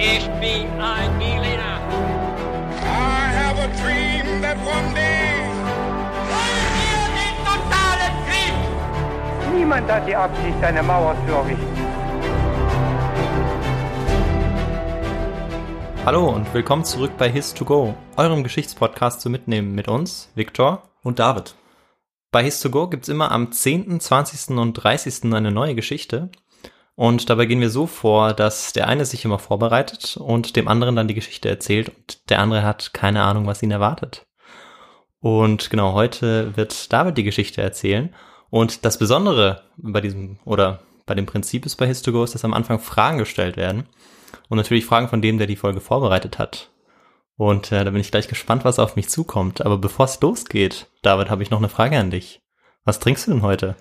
Ich bin ein Berliner. I have a dream that one day. Wollen wir den totalen Krieg? Niemand hat die Absicht, eine Mauer zu errichten. Hallo und willkommen zurück bei His2Go, eurem Geschichtspodcast zu mitnehmen mit uns, Viktor und David. Bei His2Go gibt's immer am 10., 20. und 30. eine neue Geschichte. Und dabei gehen wir so vor, dass der eine sich immer vorbereitet und dem anderen dann die Geschichte erzählt und der andere hat keine Ahnung, was ihn erwartet. Und genau, heute wird David die Geschichte erzählen. Und das Besondere bei diesem, oder bei dem Prinzip ist bei His2Go, ist, dass am Anfang Fragen gestellt werden. Und natürlich Fragen von dem, der die Folge vorbereitet hat. Und äh, da bin ich gleich gespannt, was auf mich zukommt. Aber bevor es losgeht, David, habe ich noch eine Frage an dich. Was trinkst du denn heute?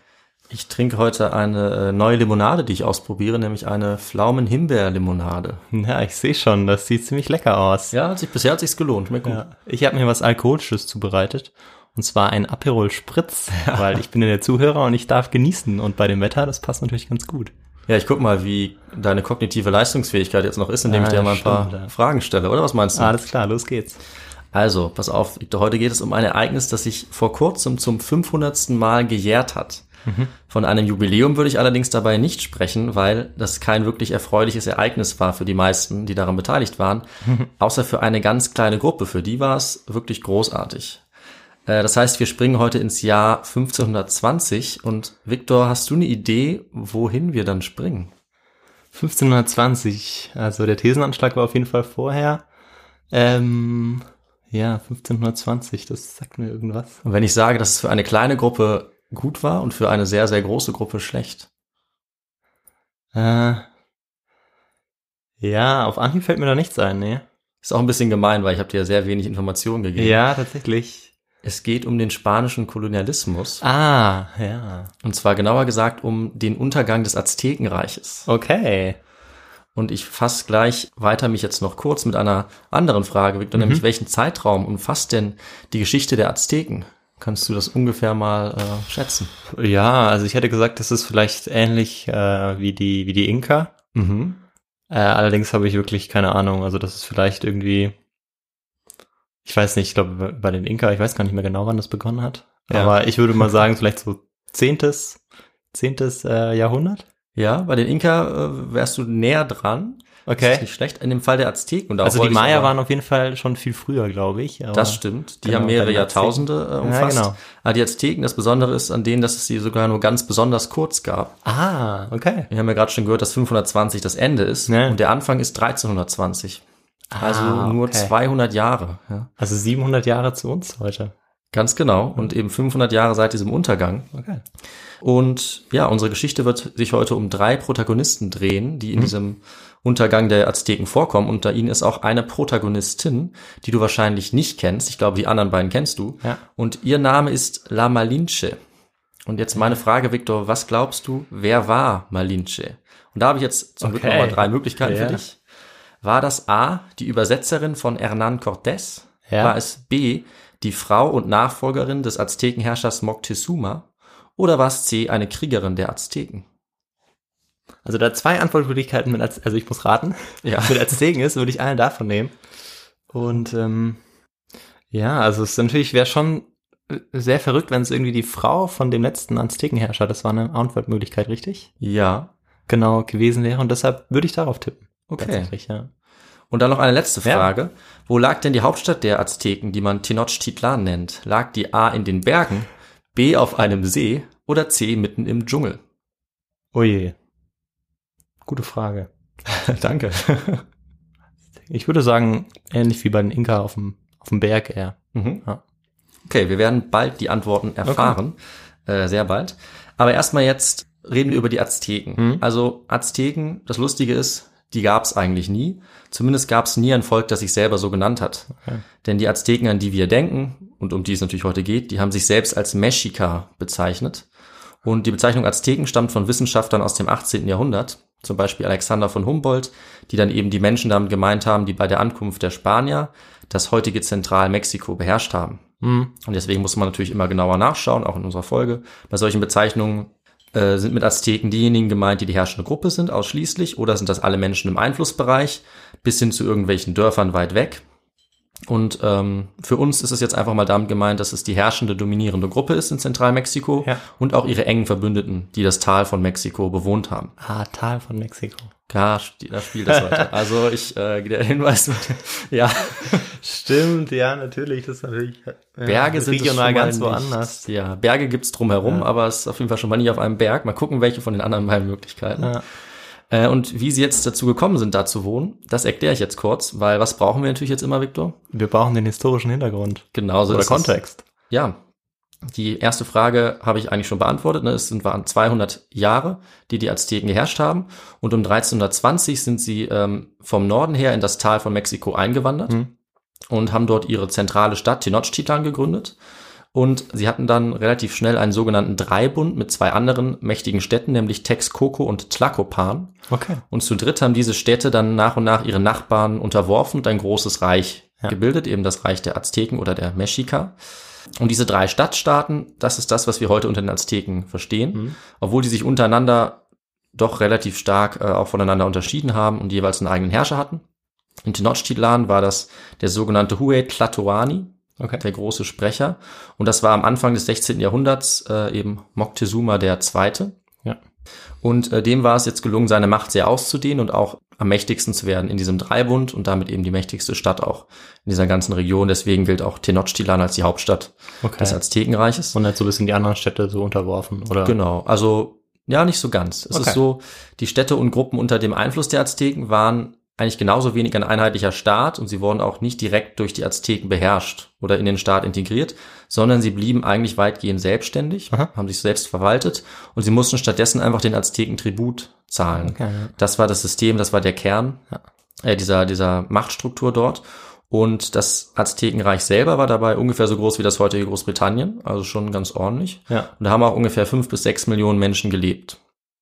Ich trinke heute eine äh, neue Limonade, die ich ausprobiere, nämlich eine Pflaumen-Himbeer-Limonade. Ja, ich sehe schon, das sieht ziemlich lecker aus. Ja, hat sich, bisher hat sich's gelohnt. Schmeckt gut. Ja. Ich habe mir was Alkoholisches zubereitet. Und zwar ein Aperol Spritz, weil ich bin ja der Zuhörer und ich darf genießen. Und bei dem Wetter, das passt natürlich ganz gut. Ja, ich guck mal, wie deine kognitive Leistungsfähigkeit jetzt noch ist, indem Ah, ich dir mal ein paar stimmt, ja. Fragen stelle, oder was meinst du? Alles klar, los geht's. Also, pass auf, heute geht es um ein Ereignis, das sich vor kurzem zum 500. Mal gejährt hat. Von einem Jubiläum würde ich allerdings dabei nicht sprechen, weil das kein wirklich erfreuliches Ereignis war für die meisten, die daran beteiligt waren, außer für eine ganz kleine Gruppe. Für die war es wirklich großartig. Äh, Das heißt, wir springen heute ins Jahr 1520 und Victor, hast du eine Idee, wohin wir dann springen? 1520, also der Thesenanschlag war auf jeden Fall vorher. Ähm, ja, 1520, das sagt mir irgendwas. Und wenn ich sage, dass es für eine kleine Gruppe gut war und für eine sehr, sehr große Gruppe schlecht. Äh, ja, auf Anhieb fällt mir da nichts ein, ne? Ist auch ein bisschen gemein, weil ich habe dir ja sehr wenig Informationen gegeben. Ja, tatsächlich. Es geht um den spanischen Kolonialismus. Ah, ja. Und zwar genauer gesagt um den Untergang des Aztekenreiches. Okay. Und ich fasse gleich weiter mich jetzt noch kurz mit einer anderen Frage, Victor, nämlich welchen Zeitraum umfasst denn die Geschichte der Azteken? Kannst du das ungefähr mal äh, schätzen? Ja, also ich hätte gesagt, das ist vielleicht ähnlich äh, wie die wie die Inka. Mhm. Äh, allerdings habe ich wirklich keine Ahnung. Also das ist vielleicht irgendwie, ich weiß nicht, ich glaube bei den Inka, ich weiß gar nicht mehr genau, wann das begonnen hat. Ja. Aber ich würde mal sagen, vielleicht so zehntes, zehntes äh, Jahrhundert. Ja, bei den Inka äh, wärst du näher dran. Das ist nicht schlecht. In dem Fall der Azteken. Und Also die Maya waren auf jeden Fall schon viel früher, glaube ich. Das stimmt. Die Genau, haben mehrere. Jahrtausende äh, umfasst. Ja, genau. Aber die Azteken, das Besondere ist an denen, dass es sie sogar nur ganz besonders kurz gab. Ah, okay. Wir haben ja gerade schon gehört, dass 520 das Ende ist Ja. und der Anfang ist 1320. Also Ah, nur okay. 200 Jahre. Ja. Also 700 Jahre zu uns heute. Ganz genau. Und eben 500 Jahre seit diesem Untergang. Okay. Und ja, unsere Geschichte wird sich heute um drei Protagonisten drehen, die in diesem Untergang der Azteken vorkommen. Unter ihnen ist auch eine Protagonistin, die du wahrscheinlich nicht kennst. Ich glaube, die anderen beiden kennst du. Ja. Und ihr Name ist La Malinche. Und jetzt meine Frage, Victor, was glaubst du, wer war Malinche? Und da habe ich jetzt zum Glück Okay. nochmal drei Möglichkeiten Ja. für dich. War das A, die Übersetzerin von Hernán Cortés? Ja. War es B, die Frau und Nachfolgerin des Aztekenherrschers Moctezuma? Oder war es C, eine Kriegerin der Azteken? Also da zwei Antwortmöglichkeiten mit, also ich muss raten. Ja. mit Azteken ist, würde ich eine davon nehmen. Und ähm, ja, also es natürlich wäre schon sehr verrückt, wenn es irgendwie die Frau von dem letzten Aztekenherrscher, das war eine Antwortmöglichkeit, richtig? Ja. Genau gewesen wäre und deshalb würde ich darauf tippen. Okay. Ja. Und dann noch eine letzte Ja. Frage. Wo lag denn die Hauptstadt der Azteken, die man Tenochtitlan nennt? Lag die A in den Bergen, B auf einem See oder C mitten im Dschungel? Oh je. Gute Frage. Danke. Ich würde sagen, ähnlich wie bei den Inka auf dem, auf dem Berg eher. Mhm. Ja. Okay, wir werden bald die Antworten erfahren. Äh, sehr bald. Aber erstmal jetzt reden wir über die Azteken. Mhm. Also Azteken, das Lustige ist, die gab es eigentlich nie. Zumindest gab es nie ein Volk, das sich selber so genannt hat. Okay. Denn die Azteken, an die wir denken und um die es natürlich heute geht, die haben sich selbst als Mexica bezeichnet. Und die Bezeichnung Azteken stammt von Wissenschaftlern aus dem 18. Jahrhundert, zum Beispiel Alexander von Humboldt, die dann eben die Menschen damit gemeint haben, die bei der Ankunft der Spanier das heutige Zentralmexiko beherrscht haben. Mhm. Und deswegen muss man natürlich immer genauer nachschauen, auch in unserer Folge, bei solchen Bezeichnungen, Äh, sind mit Azteken diejenigen gemeint, die die herrschende Gruppe sind, ausschließlich, oder sind das alle Menschen im Einflussbereich, bis hin zu irgendwelchen Dörfern weit weg? Und ähm, für uns ist es jetzt einfach mal damit gemeint, dass es die herrschende, dominierende Gruppe ist in Zentralmexiko Ja. und auch ihre engen Verbündeten, die das Tal von Mexiko bewohnt haben. Ah, Tal von Mexiko. Ja, sp- da spielt das heute. Also ich, äh, der Hinweis, ja, Stimmt, ja, natürlich. Das ist natürlich Berge sind regional ganz woanders. Ja, Berge gibt's drumherum, aber es ist auf jeden Fall schon mal nicht auf einem Berg. Mal gucken, welche von den anderen beiden Möglichkeiten. Ja. Äh, und wie sie jetzt dazu gekommen sind, da zu wohnen, das erkläre ich jetzt kurz, weil was brauchen wir natürlich jetzt immer, Viktor? Wir brauchen den historischen Hintergrund. Genauso Oder ist es. Kontext. Ja. Die erste Frage habe ich eigentlich schon beantwortet. Ne? Es sind, waren 200 Jahre, die die Azteken geherrscht haben. Und um 1320 sind sie ähm, vom Norden her in das Tal von Mexiko eingewandert Mhm. und haben dort ihre zentrale Stadt Tenochtitlan gegründet. Und sie hatten dann relativ schnell einen sogenannten Dreibund mit zwei anderen mächtigen Städten, nämlich Texcoco und Tlacopan. Okay. Und zu dritt haben diese Städte dann nach und nach ihre Nachbarn unterworfen und ein großes Reich Ja. gebildet, eben das Reich der Azteken oder der Mexica. Und diese drei Stadtstaaten, das ist das, was wir heute unter den Azteken verstehen, Mhm. obwohl die sich untereinander doch relativ stark äh, auch voneinander unterschieden haben und jeweils einen eigenen Herrscher hatten. In Tenochtitlan war das der sogenannte Huey Tlatoani, Okay. der große Sprecher. Und das war am Anfang des 16. Jahrhunderts äh, eben Moctezuma der Zweite. Ja. Und äh, dem war es jetzt gelungen, seine Macht sehr auszudehnen und auch am mächtigsten zu werden in diesem Dreibund und damit eben die mächtigste Stadt auch in dieser ganzen Region. Deswegen gilt auch Tenochtitlan als die Hauptstadt Okay. des Aztekenreiches. Und jetzt so ein bisschen die anderen Städte so unterworfen, oder? Genau, also ja, nicht so ganz. Es Okay. ist so, die Städte und Gruppen unter dem Einfluss der Azteken waren eigentlich genauso wenig ein einheitlicher Staat und sie wurden auch nicht direkt durch die Azteken beherrscht oder in den Staat integriert, sondern sie blieben eigentlich weitgehend selbstständig, Aha. haben sich selbst verwaltet und sie mussten stattdessen einfach den Azteken Tribut zahlen. Okay, ja. Das war das System, das war der Kern äh, dieser, dieser Machtstruktur dort. Und das Aztekenreich selber war dabei ungefähr so groß wie das heutige Großbritannien, also schon ganz ordentlich. Ja. Und da haben auch ungefähr fünf bis sechs Millionen Menschen gelebt.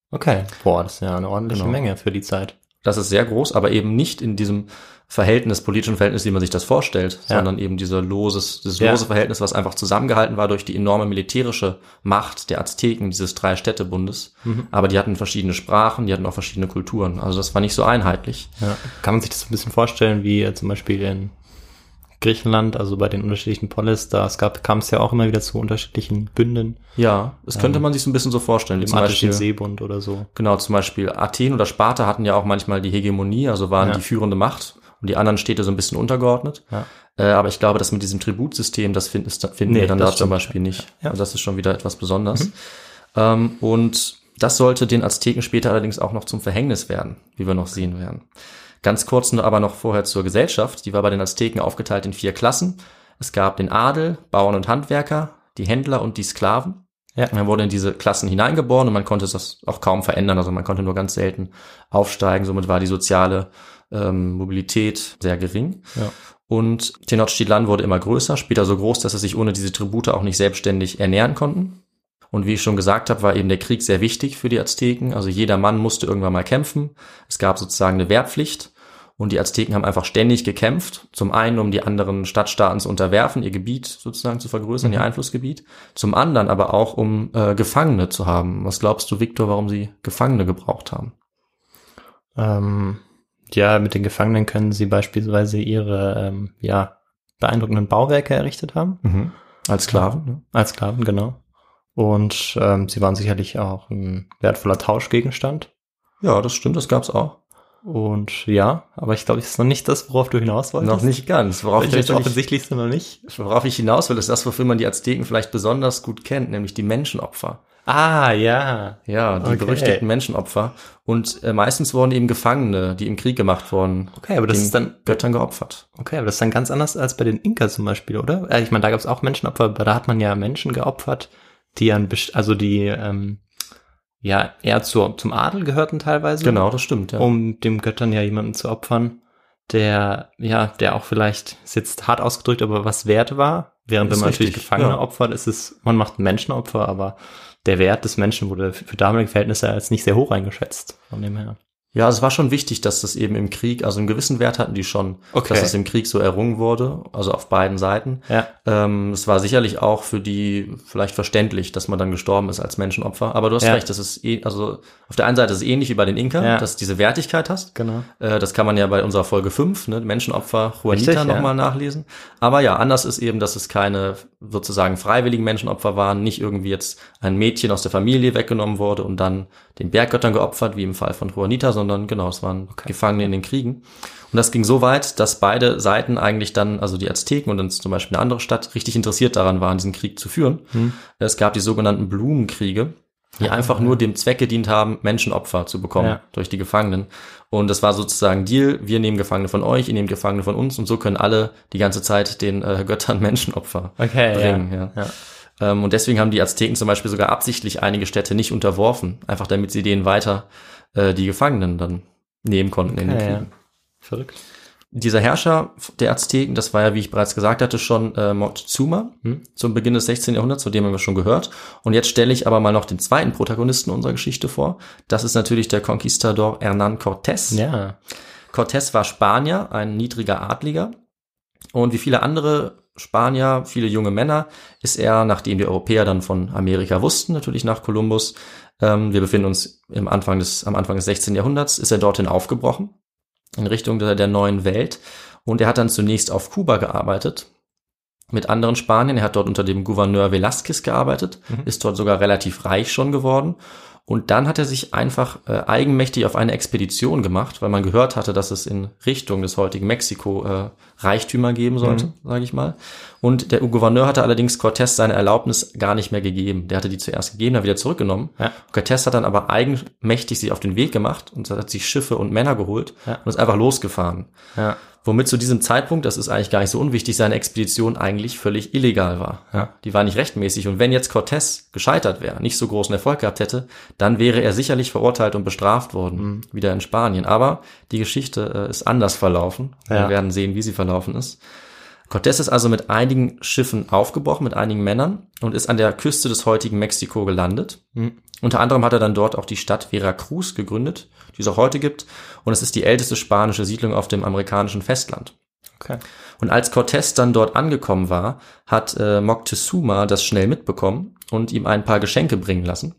Okay. Boah, das ist ja eine ordentliche Genau. Menge für die Zeit. Das ist sehr groß, aber eben nicht in diesem Verhältnis, politischen Verhältnis, wie man sich das vorstellt, Ja. sondern eben dieser loses, dieses Ja. lose Verhältnis, was einfach zusammengehalten war durch die enorme militärische Macht der Azteken, dieses Drei-Städtebundes. Mhm. Aber die hatten verschiedene Sprachen, die hatten auch verschiedene Kulturen. Also das war nicht so einheitlich. Ja. Kann man sich das ein bisschen vorstellen, wie zum Beispiel in Griechenland, also bei den unterschiedlichen Polis, da es gab, kam es ja auch immer wieder zu unterschiedlichen Bünden, Ja, das könnte man sich so ein bisschen so vorstellen. Wie zum Beispiel, Seebund oder so. genau, zum Beispiel Athen oder Sparta hatten ja auch manchmal die Hegemonie, also waren Ja. die führende Macht und die anderen Städte so ein bisschen untergeordnet. Ja. Äh, aber ich glaube, das mit diesem Tributsystem, das finden, finden Nee, wir dann da zum. Beispiel nicht. Ja. Also das ist schon wieder etwas Besonderes. Ähm, und das sollte den Azteken später allerdings auch noch zum Verhängnis werden, wie wir noch sehen werden. Ganz kurz nur aber noch vorher zur Gesellschaft. Die war bei den Azteken aufgeteilt in vier Klassen. Es gab den Adel, Bauern und Handwerker, die Händler und die Sklaven. Ja. Man wurde in diese Klassen hineingeboren und man konnte das auch kaum verändern. Also man konnte nur ganz selten aufsteigen. Somit war die soziale ähm, Mobilität sehr gering. Ja. Und Tenochtitlan wurde immer größer, später so groß, dass sie sich ohne diese Tribute auch nicht selbstständig ernähren konnten. Und wie ich schon gesagt habe, war eben der Krieg sehr wichtig für die Azteken. Also jeder Mann musste irgendwann mal kämpfen. Es gab sozusagen eine Wehrpflicht. Und die Azteken haben einfach ständig gekämpft. Zum einen, um die anderen Stadtstaaten zu unterwerfen, ihr Gebiet sozusagen zu vergrößern, ihr Einflussgebiet. Zum anderen aber auch, um äh, Gefangene zu haben. Was glaubst du, Viktor, warum sie Gefangene gebraucht haben? Ähm, ja, mit den Gefangenen können sie beispielsweise ihre, ähm, ja, beeindruckenden Bauwerke errichtet haben. Als Sklaven? Ne? Als Sklaven, genau. Und ähm, sie waren sicherlich auch ein wertvoller Tauschgegenstand. Ja, das stimmt, das gab's auch. Und ja, aber ich glaube, das ist noch nicht das, worauf du hinaus wolltest. Noch nicht ganz. Worauf ich, Vielleicht natürlich, offensichtlich sind noch nicht. worauf ich hinaus will, ist das, wofür man die Azteken vielleicht besonders gut kennt, nämlich die Menschenopfer. Ah, ja. Ja, die Okay. berüchtigten Menschenopfer. Und äh, meistens wurden eben Gefangene, die im Krieg gemacht wurden, Okay, aber das ist dann, Göttern geopfert. okay, aber das ist dann ganz anders als bei den Inka zum Beispiel, oder? Äh, ich meine, da gab es auch Menschenopfer, aber da hat man ja Menschen geopfert, die an, also die, ähm, ja, eher zur, zum Adel gehörten teilweise. Genau, das stimmt, ja. um dem Göttern ja jemanden zu opfern, der, ja, der auch vielleicht, ist jetzt hart ausgedrückt, aber was wert war. Während wenn man natürlich richtig, Gefangene ja. opfert, ist es, man macht Menschenopfer, aber der Wert des Menschen wurde für damalige Verhältnisse als nicht sehr hoch eingeschätzt. Von dem her. Ja, es war schon wichtig, dass das eben im Krieg, also einen gewissen Wert hatten die schon, Okay. dass das im Krieg so errungen wurde, also auf beiden Seiten. Ja. Ähm, es war sicherlich auch für die vielleicht verständlich, dass man dann gestorben ist als Menschenopfer. Aber du hast Ja. recht, das ist eh, also auf der einen Seite ist es ähnlich wie bei den Inka, Ja. dass du diese Wertigkeit hast. Genau. Äh, das kann man ja bei unserer Folge 5, ne, Menschenopfer Juanita Richtig, ja. nochmal nachlesen. Aber ja, anders ist eben, dass es keine sozusagen freiwilligen Menschenopfer waren, nicht irgendwie jetzt ein Mädchen aus der Familie weggenommen wurde und dann den Berggöttern geopfert, wie im Fall von Juanita, sondern genau, es waren Gefangene in den Kriegen. Und das ging so weit, dass beide Seiten eigentlich dann, also die Azteken und dann zum Beispiel eine andere Stadt, richtig interessiert daran waren, diesen Krieg zu führen. Hm. Es gab die sogenannten Blumenkriege, die einfach nur dem Zweck gedient haben, Menschenopfer zu bekommen Ja. durch die Gefangenen. Und das war sozusagen Deal, wir nehmen Gefangene von euch, ihr nehmt Gefangene von uns und so können alle die ganze Zeit den äh, Göttern Menschenopfer Okay, bringen. ja. Ja. Ähm, und deswegen haben die Azteken zum Beispiel sogar absichtlich einige Städte nicht unterworfen, einfach damit sie denen weiter äh, die Gefangenen dann nehmen konnten in den Okay, ja. Kriegen. Verrückt. Dieser Herrscher der Azteken, das war ja, wie ich bereits gesagt hatte, schon äh, Moctezuma zum Beginn des 16. Jahrhunderts, von dem haben wir schon gehört. Und jetzt stelle ich aber mal noch den zweiten Protagonisten unserer Geschichte vor. Das ist natürlich der Conquistador Hernán Cortés. Ja. Cortés war Spanier, ein niedriger Adliger. Und wie viele andere Spanier, viele junge Männer, ist er, nachdem die Europäer dann von Amerika wussten, natürlich nach Kolumbus, ähm, wir befinden uns im Anfang des, am Anfang des 16. Jahrhunderts, ist er dorthin aufgebrochen, in Richtung der, der neuen Welt. Und er hat dann zunächst auf Kuba gearbeitet, mit anderen Spaniern. Er hat dort unter dem Gouverneur Velázquez gearbeitet, ist dort sogar relativ reich schon geworden. Und dann hat er sich einfach äh, eigenmächtig auf eine Expedition gemacht, weil man gehört hatte, dass es in Richtung des heutigen Mexiko äh, Reichtümer geben sollte, sage ich mal. Und der Gouverneur hatte allerdings Cortés seine Erlaubnis gar nicht mehr gegeben. Der hatte die zuerst gegeben, dann wieder zurückgenommen. Ja. Cortés hat dann aber eigenmächtig sich auf den Weg gemacht und hat sich Schiffe und Männer geholt Ja. und ist einfach losgefahren. Ja. Womit zu diesem Zeitpunkt, das ist eigentlich gar nicht so unwichtig, seine Expedition eigentlich völlig illegal war. Ja. Die war nicht rechtmäßig. Und wenn jetzt Cortés gescheitert wäre, nicht so großen Erfolg gehabt hätte, dann wäre er sicherlich verurteilt und bestraft worden, Mhm. wieder in Spanien. Aber die Geschichte äh, ist anders verlaufen. Ja. Wir werden sehen, wie sie verlaufen ist. Cortés ist also mit einigen Schiffen aufgebrochen, mit einigen Männern und ist an der Küste des heutigen Mexiko gelandet. Mhm. Unter anderem hat er dann dort auch die Stadt Veracruz gegründet, die es auch heute gibt. Und es ist die älteste spanische Siedlung auf dem amerikanischen Festland. Okay. Und als Cortés dann dort angekommen war, hat äh, Moctezuma das schnell mitbekommen und ihm ein paar Geschenke bringen lassen.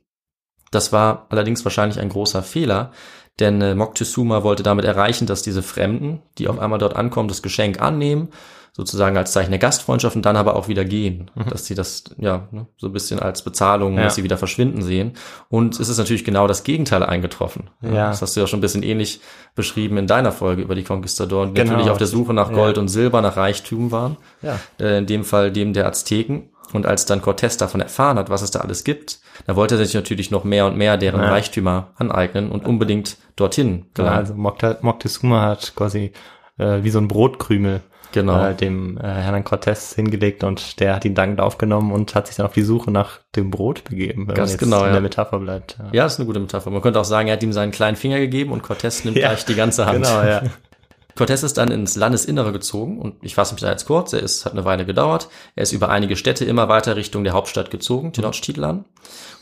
Das war allerdings wahrscheinlich ein großer Fehler, denn äh, Moctezuma wollte damit erreichen, dass diese Fremden, die auf einmal dort ankommen, das Geschenk annehmen, sozusagen als Zeichen der Gastfreundschaft und dann aber auch wieder gehen, dass sie das ja ne, so ein bisschen als Bezahlung, Ja. dass sie wieder verschwinden sehen. Und es ist natürlich genau das Gegenteil eingetroffen. Ja. Das hast du ja schon ein bisschen ähnlich beschrieben in deiner Folge über die Conquistadoren, die Genau. natürlich auf der Suche nach Ja. Gold und Silber, nach Reichtum waren. Ja. Äh, in dem Fall dem der Azteken. Und als dann Cortés davon erfahren hat, was es da alles gibt, da wollte er sich natürlich noch mehr und mehr deren Ja. Reichtümer aneignen und unbedingt dorthin Ja, gelangen. also Mocte- Moctezuma hat quasi äh, wie so ein Brotkrümel Genau. äh, dem äh, Herrn Cortés hingelegt und der hat ihn dankend aufgenommen und hat sich dann auf die Suche nach dem Brot begeben, wenn Ganz man jetzt genau, in ja. der Metapher bleibt. Ja, Ja, ist eine gute Metapher. Man könnte auch sagen, er hat ihm seinen kleinen Finger gegeben und Cortés nimmt Ja. gleich die ganze Hand. Genau, ja. Cortés ist dann ins Landesinnere gezogen und ich fasse mich da jetzt kurz, er ist, hat eine Weile gedauert. Er ist über einige Städte immer weiter Richtung der Hauptstadt gezogen, Tenochtitlan.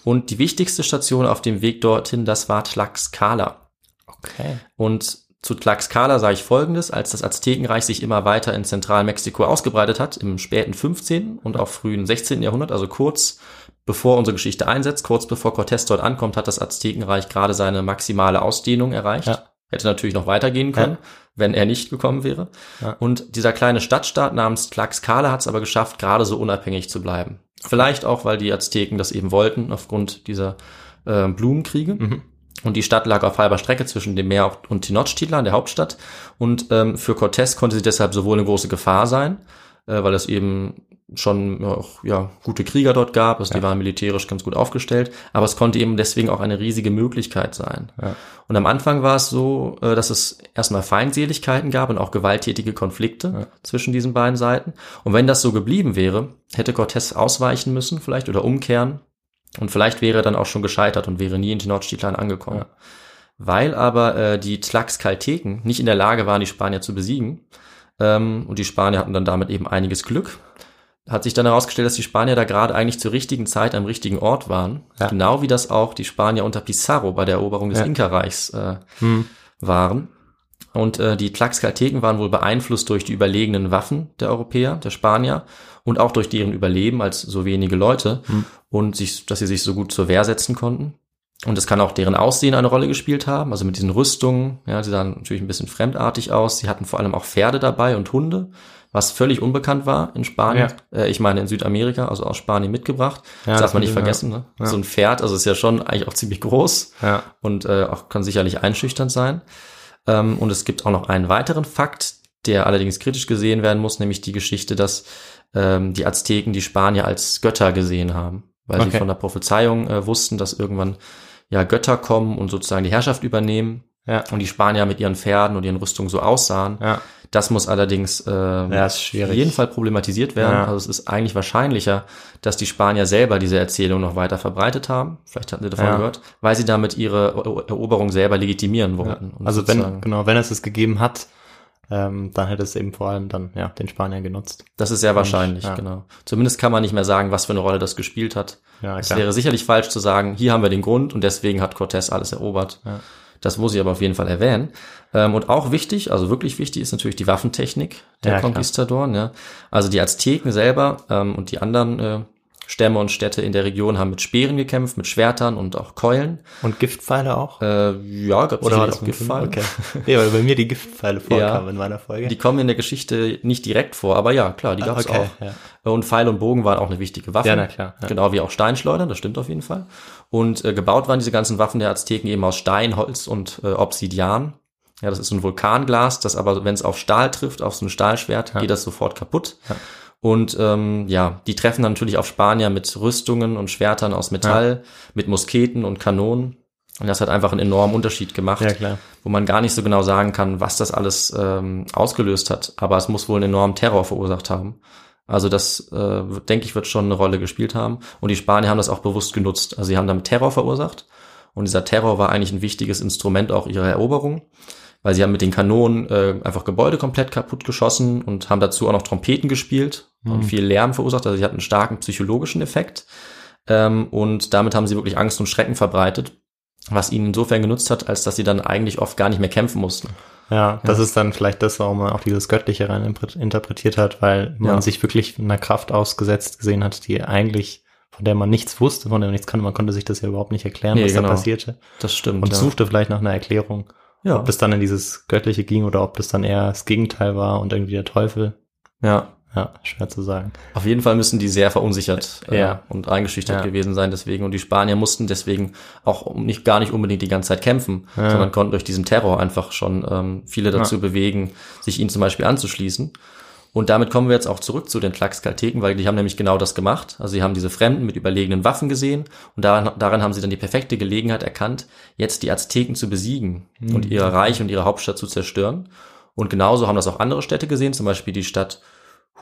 Und die wichtigste Station auf dem Weg dorthin, das war Tlaxcala. Okay. Und zu Tlaxcala sage ich folgendes, als das Aztekenreich sich immer weiter in Zentralmexiko ausgebreitet hat, im späten 15. und auch frühen 16. Jahrhundert, also kurz bevor unsere Geschichte einsetzt, kurz bevor Cortés dort ankommt, hat das Aztekenreich gerade seine maximale Ausdehnung erreicht. Ja. Hätte natürlich noch weitergehen können, Ja. Wenn er nicht gekommen wäre. Ja. Und dieser kleine Stadtstaat namens Tlaxcala hat es aber geschafft, gerade so unabhängig zu bleiben. Vielleicht auch, weil die Azteken das eben wollten, aufgrund dieser äh, Blumenkriege. Mhm. Und die Stadt lag auf halber Strecke zwischen dem Meer und Tenochtitlan, der Hauptstadt. Und ähm, für Cortés konnte sie deshalb sowohl eine große Gefahr sein, äh, weil es eben schon ja, auch ja, gute Krieger dort gab, also die waren militärisch ganz gut aufgestellt, aber es konnte eben deswegen auch eine riesige Möglichkeit sein. Ja. Und am Anfang war es so, äh, dass es erstmal Feindseligkeiten gab und auch gewalttätige Konflikte zwischen diesen beiden Seiten. Und wenn das so geblieben wäre, hätte Cortés ausweichen müssen vielleicht oder umkehren und vielleicht wäre er dann auch schon gescheitert und wäre nie in Tenochtitlan angekommen. Ja. Weil aber äh, die Tlaxcalteken nicht in der Lage waren, die Spanier zu besiegen, ähm, und die Spanier hatten dann damit eben einiges Glück, hat sich dann herausgestellt, dass die Spanier da gerade eigentlich zur richtigen Zeit am richtigen Ort waren. Ja. Genau wie das auch die Spanier unter Pizarro bei der Eroberung des Ja. Inka-Reichs äh, Hm. waren. Und äh, die Tlaxcalteken waren wohl beeinflusst durch die überlegenen Waffen der Europäer, der Spanier und auch durch deren Überleben als so wenige Leute Hm. und sich, dass sie sich so gut zur Wehr setzen konnten. Und es kann auch deren Aussehen eine Rolle gespielt haben, also mit diesen Rüstungen. Ja, sie sahen natürlich ein bisschen fremdartig aus. Sie hatten vor allem auch Pferde dabei und Hunde, was völlig unbekannt war in Spanien. Äh, ich meine in Südamerika, also aus Spanien mitgebracht. Ja, das darf man nicht vergessen. Ne? ja. So ein Pferd, also ist ja schon eigentlich auch ziemlich groß Ja. und äh, auch kann sicherlich einschüchternd sein. Ähm, und es gibt auch noch einen weiteren Fakt, der allerdings kritisch gesehen werden muss, nämlich die Geschichte, dass ähm, die Azteken die Spanier als Götter gesehen haben, weil Okay. sie von der Prophezeiung äh, wussten, dass irgendwann ja Götter kommen und sozusagen die Herrschaft übernehmen Ja. und die Spanier mit ihren Pferden und ihren Rüstungen so aussahen. Ja. Das muss allerdings äh, Ja, ist auf jeden Fall problematisiert werden. Ja. Also es ist eigentlich wahrscheinlicher, dass die Spanier selber diese Erzählung noch weiter verbreitet haben. Vielleicht hatten sie davon Ja. gehört, weil sie damit ihre Ero- Eroberung selber legitimieren wollten. Und Also wenn, genau, wenn es es gegeben hat, ähm, dann hätte es eben vor allem dann, ja, den Spaniern genutzt. Das ist sehr wahrscheinlich, ja. genau. Zumindest kann man nicht mehr sagen, was für eine Rolle das gespielt hat. Ja, es wäre sicherlich falsch zu sagen, hier haben wir den Grund und deswegen hat Cortés alles erobert. Das muss ich aber auf jeden Fall erwähnen. Ähm, und auch wichtig, also wirklich wichtig, ist natürlich die Waffentechnik der Ja, klar. Conquistadoren. Ja. Also die Azteken selber ähm, und die anderen äh, Stämme und Städte in der Region haben mit Speeren gekämpft, mit Schwertern und auch Keulen. Und Giftpfeile auch? Äh, ja, gab Oder war sicherlich das auch Giftpfeile. Okay. Nee, weil bei mir die Giftpfeile vorkamen Ja. in meiner Folge. Die kommen in der Geschichte nicht direkt vor, aber ja, klar, die gab es okay, auch. ja. Und Pfeil und Bogen waren auch eine wichtige Waffe. Ja, na klar, ja. Genau wie auch Steinschleudern, das stimmt auf jeden Fall. Und äh, gebaut waren diese ganzen Waffen der Azteken eben aus Stein, Holz und äh, Obsidian. Ja, das ist so ein Vulkanglas, das aber, wenn es auf Stahl trifft, auf so ein Stahlschwert, geht das sofort kaputt. Und ähm, ja, die treffen dann natürlich auf Spanier mit Rüstungen und Schwertern aus Metall, mit Musketen und Kanonen. Und das hat einfach einen enormen Unterschied gemacht Ja, klar. wo man gar nicht so genau sagen kann, was das alles ähm, ausgelöst hat. Aber es muss wohl einen enormen Terror verursacht haben. Also das, äh, denke ich, wird schon eine Rolle gespielt haben. Und die Spanier haben das auch bewusst genutzt. Also sie haben damit Terror verursacht. Und dieser Terror war eigentlich ein wichtiges Instrument auch ihrer Eroberung. Weil sie haben mit den Kanonen äh, einfach Gebäude komplett kaputt geschossen und haben dazu auch noch Trompeten gespielt und viel Lärm verursacht. Also sie hatten einen starken psychologischen Effekt. Ähm, und damit haben sie wirklich Angst und Schrecken verbreitet, was ihnen insofern genutzt hat, als dass sie dann eigentlich oft gar nicht mehr kämpfen mussten. Ja, das ist dann vielleicht das, warum man auch dieses Göttliche rein interpretiert hat, weil man Ja. sich wirklich einer Kraft ausgesetzt gesehen hat, die eigentlich, von der man nichts wusste, von der man nichts kannte. Man konnte sich das ja überhaupt nicht erklären, Nee, was genau. da passierte. Das stimmt. Und ja. suchte vielleicht nach einer Erklärung, Ja. ob das dann in dieses Göttliche ging oder ob das dann eher das Gegenteil war und irgendwie der Teufel. ja. Ja, schwer zu sagen. Auf jeden Fall müssen die sehr verunsichert äh, Ja. und eingeschüchtert Ja. gewesen sein deswegen. Und die Spanier mussten deswegen auch nicht gar nicht unbedingt die ganze Zeit kämpfen, sondern konnten durch diesen Terror einfach schon ähm, viele dazu bewegen, sich ihnen zum Beispiel anzuschließen. Und damit kommen wir jetzt auch zurück zu den Tlaxcalteken, weil die haben nämlich genau das gemacht. Also sie haben diese Fremden mit überlegenen Waffen gesehen und daran, daran haben sie dann die perfekte Gelegenheit erkannt, jetzt die Azteken zu besiegen und ihr Reich und ihre Hauptstadt zu zerstören. Und genauso haben das auch andere Städte gesehen, zum Beispiel die Stadt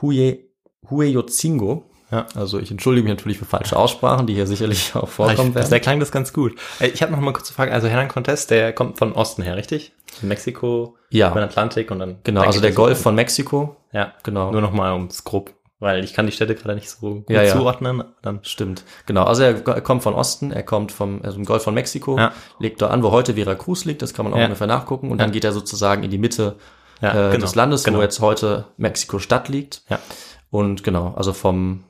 Huye, Hueyotzingo. Ja. Also ich entschuldige mich natürlich für falsche Aussprachen, die hier sicherlich auch vorkommen Ich, da werden. klang das ganz gut. Äh, Ich habe noch mal kurz eine Frage. Also Hernan Cortés, der kommt von Osten her, richtig? Mexiko, Ja. über den Atlantik und dann. Genau, also der er Golf von Mexiko. Ja, Genau. Nur noch mal ums grob, weil ich kann die Städte gerade nicht so gut Ja, ja. zuordnen. Dann Stimmt. Genau, also er kommt von Osten, er kommt vom also im Golf von Mexiko, Ja. legt da an, wo heute Veracruz liegt, das kann man auch Ja. ungefähr nachgucken. Und dann geht er sozusagen in die Mitte Ja, äh, genau, des Landes, genau. wo jetzt heute Mexiko-Stadt liegt. Ja. Und genau, also vom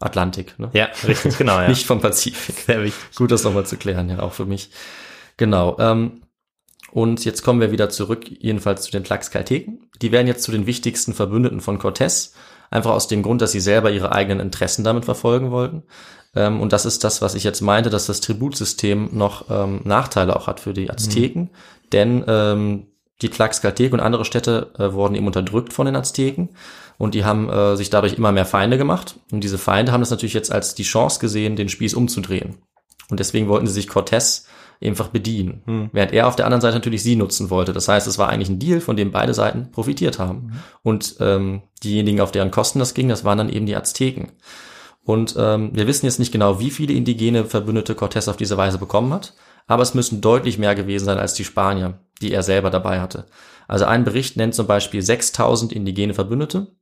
Atlantik, ne? ja, richtig, genau, ja. Nicht vom Pazifik. sehr wichtig. Gut, das nochmal zu klären, ja, auch für mich. Genau. Ähm, und jetzt kommen wir wieder zurück, jedenfalls zu den Tlaxcalteken. Die werden jetzt zu den wichtigsten Verbündeten von Cortés, einfach aus dem Grund, dass sie selber ihre eigenen Interessen damit verfolgen wollten. Ähm, und das ist das, was ich jetzt meinte, dass das Tributsystem noch ähm, Nachteile auch hat für die Azteken, denn ähm, die Tlaxcalteken und andere Städte äh, wurden eben unterdrückt von den Azteken und die haben äh, sich dadurch immer mehr Feinde gemacht. Und diese Feinde haben das natürlich jetzt als die Chance gesehen, den Spieß umzudrehen. Und deswegen wollten sie sich Cortés einfach bedienen. Während er auf der anderen Seite natürlich sie nutzen wollte. Das heißt, es war eigentlich ein Deal, von dem beide Seiten profitiert haben. Und ähm, diejenigen, auf deren Kosten das ging, das waren dann eben die Azteken. Und ähm, wir wissen jetzt nicht genau, wie viele indigene Verbündete Cortés auf diese Weise bekommen hat, aber es müssen deutlich mehr gewesen sein als die Spanier, die er selber dabei hatte. Also ein Bericht nennt zum Beispiel 6000 indigene Verbündete,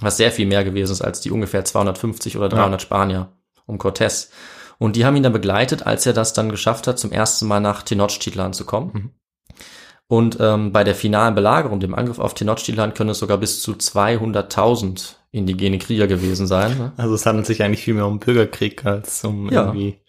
was sehr viel mehr gewesen ist als die ungefähr 250 oder 300 Spanier um Cortés. Und die haben ihn dann begleitet, als er das dann geschafft hat, zum ersten Mal nach Tenochtitlan zu kommen. Und ähm, bei der finalen Belagerung, dem Angriff auf Tenochtitlan, können es sogar bis zu 200.000 indigene Krieger gewesen sein. Ne? Also es handelt sich eigentlich viel mehr um Bürgerkrieg als um Ja. irgendwie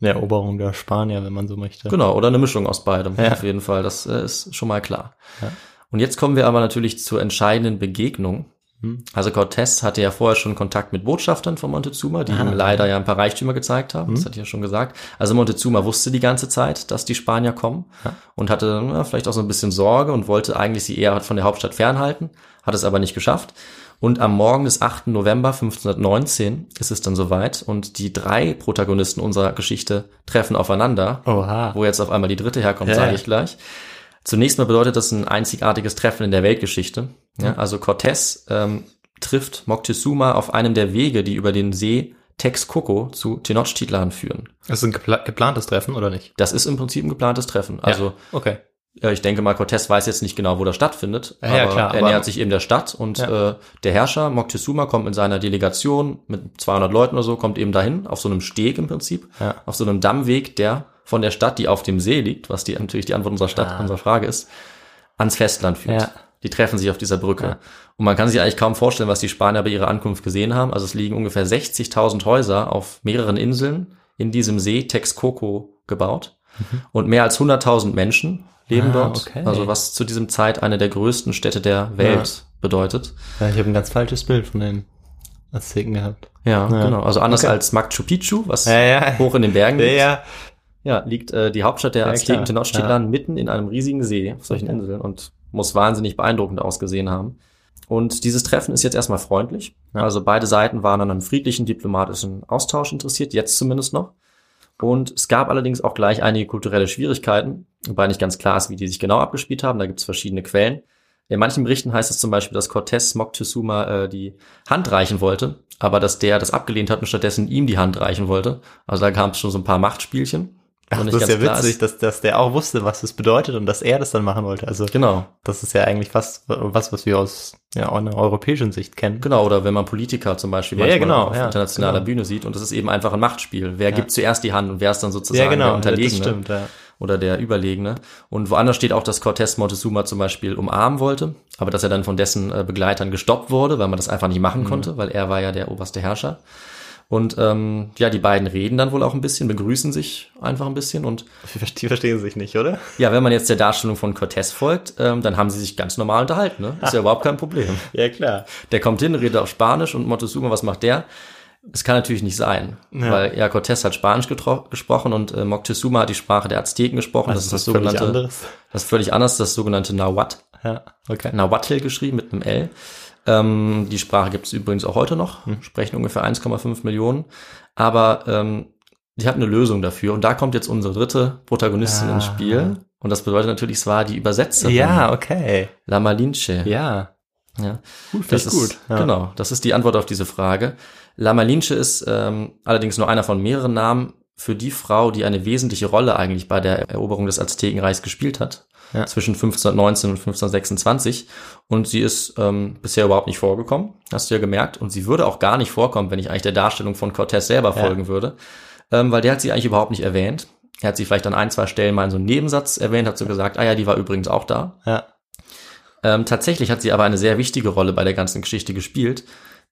eine Eroberung der Spanier, wenn man so möchte. Genau, oder eine Mischung aus beidem, Ja. auf jeden Fall. Das äh, ist schon mal klar. Ja. Und jetzt kommen wir aber natürlich zur entscheidenden Begegnung. Hm. Also Cortés hatte ja vorher schon Kontakt mit Botschaftern von Montezuma, die ihm leider ja ein paar Reichtümer gezeigt haben. Hm. Das hatte ich ja schon gesagt. Also Montezuma wusste die ganze Zeit, dass die Spanier kommen und hatte na, vielleicht auch so ein bisschen Sorge und wollte eigentlich sie eher von der Hauptstadt fernhalten, hat es aber nicht geschafft. Und am Morgen des 8. November 1519 ist es dann soweit und die drei Protagonisten unserer Geschichte treffen aufeinander. Oha. Wo jetzt auf einmal die dritte herkommt, Ja, sage ja. ich gleich. Zunächst mal bedeutet das ein einzigartiges Treffen in der Weltgeschichte. Ja, also Cortés ähm, trifft Moctezuma auf einem der Wege, die über den See Texcoco zu Tenochtitlan führen. Das ist ein gepla geplantes Treffen oder nicht? Das ist im Prinzip ein geplantes Treffen. Also ja. okay. Ja, ich denke mal, Cortés weiß jetzt nicht genau, wo das stattfindet, Ja, aber klar, er aber- nähert sich eben der Stadt und Ja. äh, der Herrscher Moctezuma kommt mit seiner Delegation mit 200 Leuten oder so, kommt eben dahin, auf so einem Steg im Prinzip, Ja. auf so einem Dammweg, der von der Stadt, die auf dem See liegt, was die natürlich die Antwort unserer Stadt, Ah. unserer Frage ist, ans Festland führt. Die treffen sich auf dieser Brücke. Und man kann sich eigentlich kaum vorstellen, was die Spanier bei ihrer Ankunft gesehen haben. Also es liegen ungefähr 60.000 Häuser auf mehreren Inseln in diesem See Texcoco gebaut. Und mehr als 100.000 Menschen leben. Ah, dort. okay. Also was zu diesem Zeit eine der größten Städte der Welt bedeutet. Ja, ich habe ein ganz falsches Bild von den Azteken gehabt. Ja, Ja. genau. Also anders Okay. als Machu Picchu, was Ja, ja. hoch in den Bergen Ja, liegt. ja. Ja, liegt äh, die Hauptstadt der Ja, Azteken. Tenochtitlan mitten in einem riesigen See auf solchen Inseln und muss wahnsinnig beeindruckend ausgesehen haben. Und dieses Treffen ist jetzt erstmal freundlich. Ja. Also beide Seiten waren an einem friedlichen diplomatischen Austausch interessiert, jetzt zumindest noch. Und es gab allerdings auch gleich einige kulturelle Schwierigkeiten, wobei nicht ganz klar ist, wie die sich genau abgespielt haben. Da gibt es verschiedene Quellen. In manchen Berichten heißt es zum Beispiel, dass Cortés Moctezuma äh, die Hand reichen wollte, aber dass der das abgelehnt hat und stattdessen ihm die Hand reichen wollte. Also da kam es schon so ein paar Machtspielchen. Ach, das ist ja witzig, dass, dass der auch wusste, was das bedeutet und dass er das dann machen wollte. Also Genau. das ist ja eigentlich fast was, was wir aus ja, einer europäischen Sicht kennen. Genau, oder wenn man Politiker zum Beispiel Ja, ja, genau, auf ja, internationaler genau. Bühne sieht und das ist eben einfach ein Machtspiel. Wer gibt zuerst die Hand und wer ist dann sozusagen Ja, genau, der Unterlegene das stimmt, ja. Oder der Überlegene. Und woanders steht auch, dass Cortés Montezuma zum Beispiel umarmen wollte, aber dass er dann von dessen äh, Begleitern gestoppt wurde, weil man das einfach nicht Mhm. machen konnte, weil er war ja der oberste Herrscher. Und ähm, ja, die beiden reden dann wohl auch ein bisschen, begrüßen sich einfach ein bisschen und Die verstehen sich nicht, oder? ja, wenn man jetzt der Darstellung von Cortés folgt, ähm, dann haben sie sich ganz normal unterhalten. Ne? Ist ja überhaupt kein Problem. Ja, klar. Der kommt hin, redet auf Spanisch und Montezuma, was macht der? Es kann natürlich nicht sein, Ja. weil ja, Cortés hat Spanisch gesprochen und äh, Moctezuma hat die Sprache der Azteken gesprochen. das ist das Also völlig sogenannte, anderes. das ist völlig anders, das sogenannte Nahuatl. Ja, okay. Nahuatl geschrieben mit einem L. Ähm, die Sprache gibt es übrigens auch heute noch, Hm. sprechen ungefähr 1,5 Millionen. Aber ähm, die hat eine Lösung dafür. Und da kommt jetzt unsere dritte Protagonistin Ah. ins Spiel. Und das bedeutet natürlich, es war die Übersetzerin. Ja, okay. La Malinche. Ja. Ja. Gut, Das das ist gut. Ja. Genau, das ist die Antwort auf diese Frage. La Malinche ist ähm, allerdings nur einer von mehreren Namen für die Frau, die eine wesentliche Rolle eigentlich bei der Eroberung des Aztekenreichs gespielt hat. Ja. Zwischen 1519 und 1526. Und sie ist ähm, bisher überhaupt nicht vorgekommen, hast du ja gemerkt. Und sie würde auch gar nicht vorkommen, wenn ich eigentlich der Darstellung von Cortés selber Ja. folgen würde. Ähm, weil der hat sie eigentlich überhaupt nicht erwähnt. Er hat sie vielleicht an ein, zwei Stellen mal in so einem Nebensatz erwähnt, hat so gesagt, ah ja, die war übrigens auch da. Ja. Ähm, tatsächlich hat sie aber eine sehr wichtige Rolle bei der ganzen Geschichte gespielt,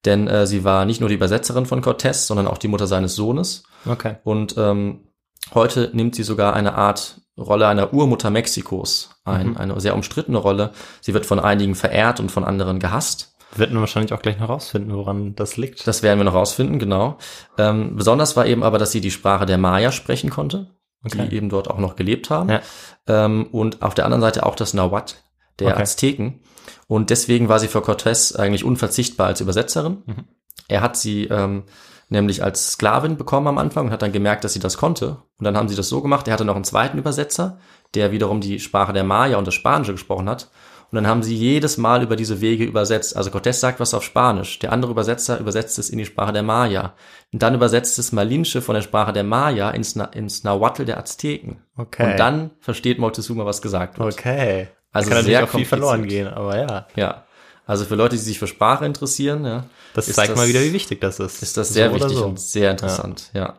denn äh, sie war nicht nur die Übersetzerin von Cortés, sondern auch die Mutter seines Sohnes. Okay. Und ähm, heute nimmt sie sogar eine Art Rolle einer Urmutter Mexikos ein, Mhm. eine sehr umstrittene Rolle. Sie wird von einigen verehrt und von anderen gehasst. Wir werden wahrscheinlich auch gleich noch rausfinden, woran das liegt. Das werden wir noch rausfinden, genau. Ähm, besonders war eben aber, dass sie die Sprache der Maya sprechen konnte, Okay. die eben dort auch noch gelebt haben. Ja. Ähm, und auf der anderen Seite auch das Nahuatl der Okay. Azteken. Und deswegen war sie für Cortés eigentlich unverzichtbar als Übersetzerin. Mhm. Er hat sie ähm, nämlich als Sklavin bekommen am Anfang und hat dann gemerkt, dass sie das konnte. Und dann haben sie das so gemacht. Er hatte noch einen zweiten Übersetzer, der wiederum die Sprache der Maya und das Spanische gesprochen hat. Und dann haben sie jedes Mal über diese Wege übersetzt. Also Cortés sagt was auf Spanisch, der andere Übersetzer übersetzt es in die Sprache der Maya. Und dann übersetzt es Malinche von der Sprache der Maya ins, Na ins Nahuatl der Azteken. Okay. Und dann versteht Moctezuma, was gesagt wird. Okay. Also da kann sehr auch viel verloren gehen, aber ja. Ja. Also für Leute, die sich für Sprache interessieren, ja, Das zeigt das- mal wieder, wie wichtig das ist. ist das sehr So wichtig so. und sehr interessant, ja.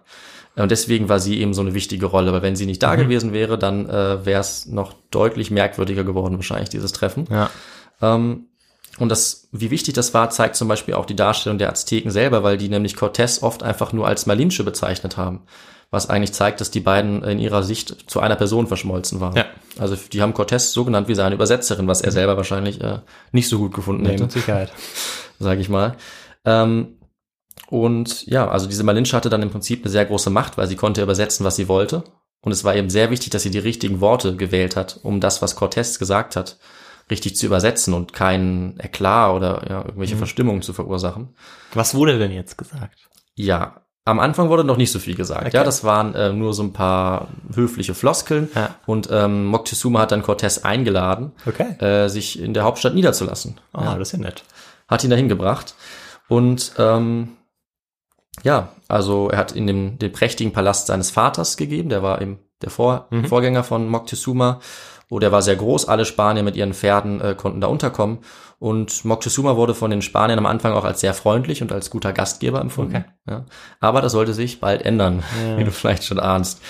Und deswegen war sie eben so eine wichtige Rolle. Weil wenn sie nicht da Mhm. gewesen wäre, dann äh, wäre es noch deutlich merkwürdiger geworden, wahrscheinlich, dieses Treffen. Ja. Ähm, und das, wie wichtig das war, zeigt zum Beispiel auch die Darstellung der Azteken selber, weil die nämlich Cortés oft einfach nur als Malinche bezeichnet haben. Was eigentlich zeigt, dass die beiden in ihrer Sicht zu einer Person verschmolzen waren. Ja. Also die haben Cortés so genannt wie seine Übersetzerin, was er selber wahrscheinlich äh, nicht so gut gefunden Nee, hätte mit Sicherheit. sage ich mal. Ähm, und ja, also diese Malinche hatte dann im Prinzip eine sehr große Macht, weil sie konnte übersetzen, was sie wollte. Und es war eben sehr wichtig, dass sie die richtigen Worte gewählt hat, um das, was Cortés gesagt hat, richtig zu übersetzen und keinen Eklat oder ja, irgendwelche Verstimmungen zu verursachen. Was wurde denn jetzt gesagt? Ja, am Anfang wurde noch nicht so viel gesagt. Okay. Ja, das waren äh, nur so ein paar höfliche Floskeln. Ja. Und ähm, Moctezuma hat dann Cortés eingeladen, Okay. äh, sich in der Hauptstadt niederzulassen. Ah, das ist ja nett. hat ihn dahin gebracht. Und ähm, ja, also er hat in dem, den prächtigen Palast seines Vaters gegeben, der war eben der Vor Mhm. Vorgänger von Moctezuma. Oh, der war sehr groß, alle Spanier mit ihren Pferden äh, konnten da unterkommen. Und Moctezuma wurde von den Spaniern am Anfang auch als sehr freundlich und als guter Gastgeber empfunden. Okay. Ja. Aber das sollte sich bald ändern, wie du vielleicht schon ahnst.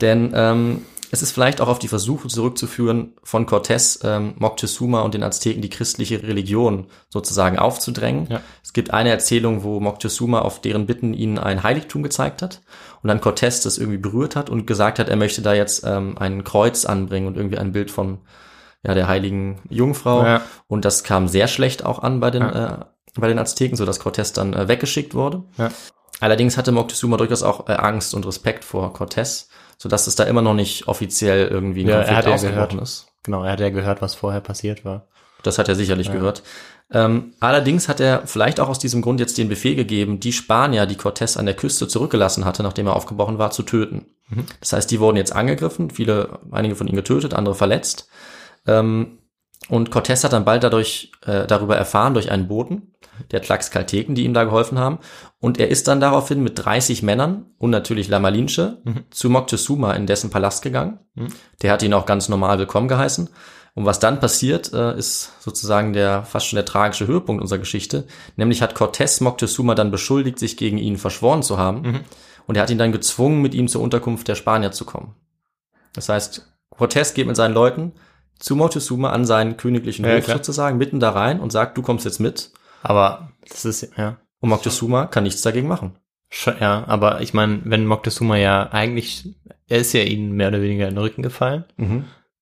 Denn ähm, es ist vielleicht auch auf die Versuche zurückzuführen, von Cortés, ähm, Moctezuma und den Azteken die christliche Religion sozusagen aufzudrängen. Ja. Es gibt eine Erzählung, wo Moctezuma auf deren Bitten ihnen ein Heiligtum gezeigt hat und dann Cortés das irgendwie berührt hat und gesagt hat, er möchte da jetzt ähm, ein Kreuz anbringen und irgendwie ein Bild von ja, der heiligen Jungfrau. Ja. Und das kam sehr schlecht auch an bei den, äh, bei den Azteken, so dass Cortés dann äh, weggeschickt wurde. Ja. Allerdings hatte Moctezuma durchaus auch äh, Angst und Respekt vor Cortés, sodass es da immer noch nicht offiziell irgendwie ein Ja, er Konflikt hat ja ausgebrochen gehört. ist. Genau, er hat ja gehört, was vorher passiert war. Das hat er sicherlich gehört. Ähm, allerdings hat er vielleicht auch aus diesem Grund jetzt den Befehl gegeben, die Spanier, die Cortés an der Küste zurückgelassen hatte, nachdem er aufgebrochen war, zu töten. Das heißt, die wurden jetzt angegriffen, viele, einige von ihnen getötet, andere verletzt. Ähm, und Cortés hat dann bald dadurch äh, darüber erfahren durch einen Boten, der Tlaxcalteken, die ihm da geholfen haben. Und er ist dann daraufhin mit 30 Männern und natürlich La Malinche zu Moctezuma in dessen Palast gegangen. Der hat ihn auch ganz normal willkommen geheißen. Und was dann passiert, äh, ist sozusagen der fast schon der tragische Höhepunkt unserer Geschichte. Nämlich hat Cortés Moctezuma dann beschuldigt, sich gegen ihn verschworen zu haben. Und er hat ihn dann gezwungen, mit ihm zur Unterkunft der Spanier zu kommen. Das heißt, Cortés geht mit seinen Leuten zu Moctezuma an seinen königlichen Ja, Hof klar. sozusagen, mitten da rein und sagt, du kommst jetzt mit. Aber das ist, ja. Und Moctezuma kann nichts dagegen machen. Ja, aber ich meine, wenn Moctezuma ja eigentlich, er ist ja ihnen mehr oder weniger in den Rücken gefallen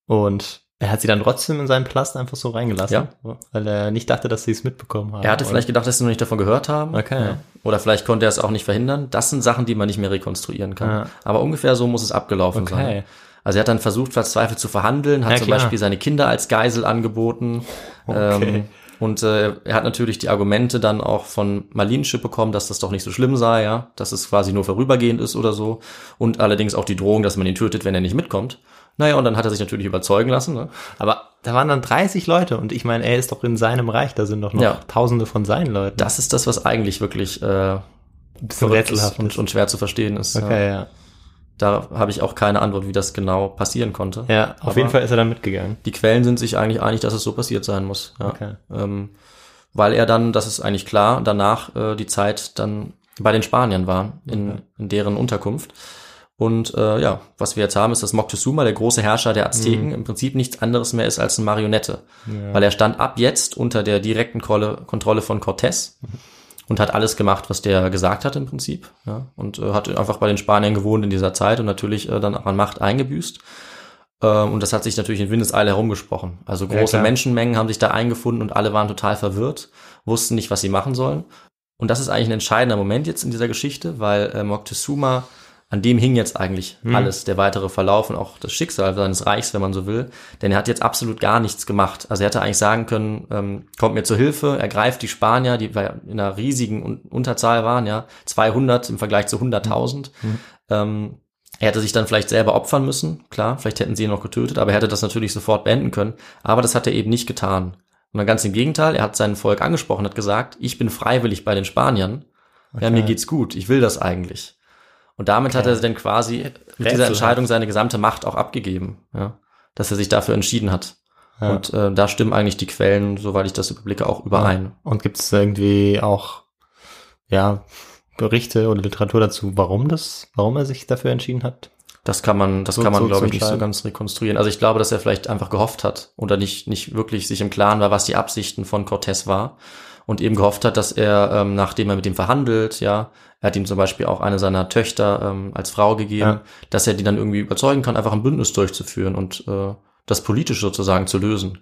und er hat sie dann trotzdem in seinen Palast einfach so reingelassen, weil er nicht dachte, dass sie es mitbekommen haben. Er hatte oder? vielleicht gedacht, dass sie noch nicht davon gehört haben. Okay. Ja. Oder vielleicht konnte er es auch nicht verhindern. Das sind Sachen, die man nicht mehr rekonstruieren kann. Ja. Aber ungefähr so muss es abgelaufen Okay. sein. Also er hat dann versucht, verzweifelt zu verhandeln, hat Ja, zum klar. Beispiel seine Kinder als Geisel angeboten. Okay. Ähm, und äh, er hat natürlich die Argumente dann auch von Malinche bekommen, dass das doch nicht so schlimm sei, ja, dass es quasi nur vorübergehend ist oder so. Und allerdings auch die Drohung, dass man ihn tötet, wenn er nicht mitkommt. Naja, und dann hat er sich natürlich überzeugen lassen. Ne? Aber da waren dann 30 Leute und ich meine, er ist doch in seinem Reich, da sind doch noch Ja. tausende von seinen Leuten. Das ist das, was eigentlich wirklich äh, verrückt ist rätselhaft und, und schwer zu verstehen ist. Ja. Okay, ja. Da habe ich auch keine Antwort, wie das genau passieren konnte. Ja, auf Aber jeden Fall ist er dann mitgegangen. Die Quellen sind sich eigentlich einig, dass es so passiert sein muss. Ja. Okay. Ähm, weil er dann, das ist eigentlich klar, danach äh, die Zeit dann bei den Spaniern war, in, in deren Unterkunft. Und äh, ja, was wir jetzt haben, ist, dass Moctezuma, der große Herrscher der Azteken, Mhm. im Prinzip nichts anderes mehr ist als eine Marionette. Weil er stand ab jetzt unter der direkten Kontrolle von Cortés und hat alles gemacht, was der gesagt hat im Prinzip. Ja, und äh, hat einfach bei den Spaniern gewohnt in dieser Zeit und natürlich äh, dann auch an Macht eingebüßt. Ähm, und das hat sich natürlich in Windeseile herumgesprochen. Also Ja, große klar. Menschenmengen haben sich da eingefunden und alle waren total verwirrt, wussten nicht, was sie machen sollen. Und das ist eigentlich ein entscheidender Moment jetzt in dieser Geschichte, weil äh, Moctezuma, an dem hing jetzt eigentlich Hm. alles, der weitere Verlauf und auch das Schicksal seines Reichs, wenn man so will. Denn er hat jetzt absolut gar nichts gemacht. Also er hätte eigentlich sagen können, ähm, kommt mir zur Hilfe, ergreift die Spanier, die in einer riesigen Un- Unterzahl waren, ja, 200 im Vergleich zu 100.000. Ähm, er hätte sich dann vielleicht selber opfern müssen, klar, vielleicht hätten sie ihn noch getötet, aber er hätte das natürlich sofort beenden können. Aber das hat er eben nicht getan. Und dann ganz im Gegenteil, er hat sein Volk angesprochen, hat gesagt, ich bin freiwillig bei den Spaniern. Ja, mir geht's gut, ich will das eigentlich. Und damit hat er dann quasi mit dieser. Entscheidung seine gesamte Macht auch abgegeben, ja, dass er sich dafür entschieden hat. Ja. Und äh, da stimmen eigentlich die Quellen, soweit ich das überblicke, auch überein. Und gibt es irgendwie auch, ja, Berichte oder Literatur dazu, warum das, warum er sich dafür entschieden hat? Das kann man, das So- kann man, so glaube ich, nicht so ganz rekonstruieren. Also ich glaube, dass er vielleicht einfach gehofft hat oder nicht, nicht wirklich sich im Klaren war, was die Absichten von Cortés war und eben gehofft hat, dass er, ähm, nachdem er mit ihm verhandelt, ja, er hat ihm zum Beispiel auch eine seiner Töchter ähm, als Frau gegeben, Ja. dass er die dann irgendwie überzeugen kann, einfach ein Bündnis durchzuführen und äh, das politisch sozusagen zu lösen.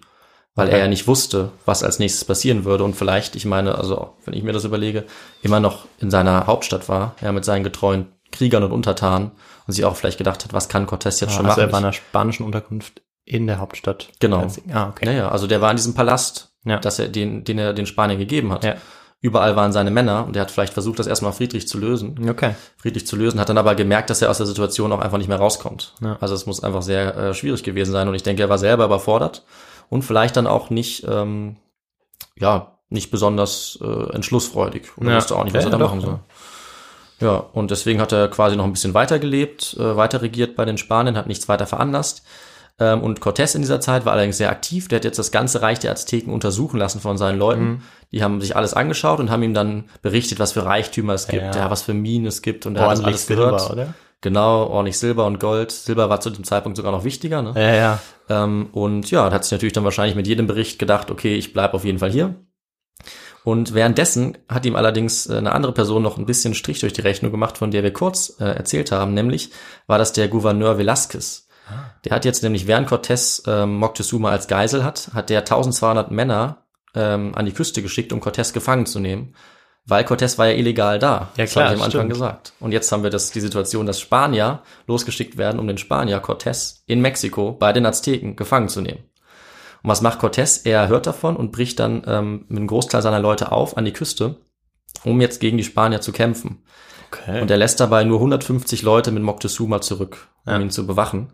Weil Okay. er ja nicht wusste, was als nächstes passieren würde und vielleicht, ich meine, also wenn ich mir das überlege, immer noch in seiner Hauptstadt war, ja, mit seinen getreuen Kriegern und Untertanen und sich auch vielleicht gedacht hat, was kann Cortés jetzt schon also machen? er war in einer spanischen Unterkunft in der Hauptstadt. Genau. Ah, okay. Naja, also der war in diesem Palast, Ja. dass er den, den er den Spaniern gegeben hat. Ja. Überall waren seine Männer und er hat vielleicht versucht, das erstmal friedlich zu lösen. Okay. Friedlich zu lösen, hat dann aber gemerkt, dass er aus der Situation auch einfach nicht mehr rauskommt. Ja. Also es muss einfach sehr äh, schwierig gewesen sein und ich denke, er war selber überfordert und vielleicht dann auch nicht, ähm, ja, nicht besonders äh, entschlussfreudig oder Ja. wusste auch nicht, was er da machen soll. Ja, und deswegen hat er quasi noch ein bisschen weiter gelebt, äh, weiter regiert bei den Spaniern, hat nichts weiter veranlasst. Ähm, und Cortés in dieser Zeit war allerdings sehr aktiv. Der hat jetzt das ganze Reich der Azteken untersuchen lassen von seinen Leuten. Mhm. Die haben sich alles angeschaut und haben ihm dann berichtet, was für Reichtümer es gibt, Ja. ja, was für Minen es gibt. Und er hat das alles gehört. Silber, oder? Genau, ordentlich Silber und Gold. Silber war zu dem Zeitpunkt sogar noch wichtiger. Ne? Ja, ja. Ähm, und ja, hat sich natürlich dann wahrscheinlich mit jedem Bericht gedacht, okay, ich bleib auf jeden Fall hier. Und währenddessen hat ihm allerdings äh, eine andere Person noch ein bisschen Strich durch die Rechnung gemacht, von der wir kurz äh, erzählt haben, nämlich war das der Gouverneur Velázquez. Der hat jetzt nämlich, während Cortés ähm, Moctezuma als Geisel hat, hat der 1200 Männer ähm, an die Küste geschickt, um Cortés gefangen zu nehmen, weil Cortés war ja illegal da. Ja, das klar, habe ich am Anfang stimmt. gesagt. Und jetzt haben wir das, die Situation, dass Spanier losgeschickt werden, um den Spanier Cortés in Mexiko bei den Azteken gefangen zu nehmen. Und was macht Cortés? Er hört davon und bricht dann ähm, mit einem Großteil seiner Leute auf an die Küste, um jetzt gegen die Spanier zu kämpfen. Okay. Und er lässt dabei nur 150 Leute mit Moctezuma zurück, um Ja. ihn zu bewachen.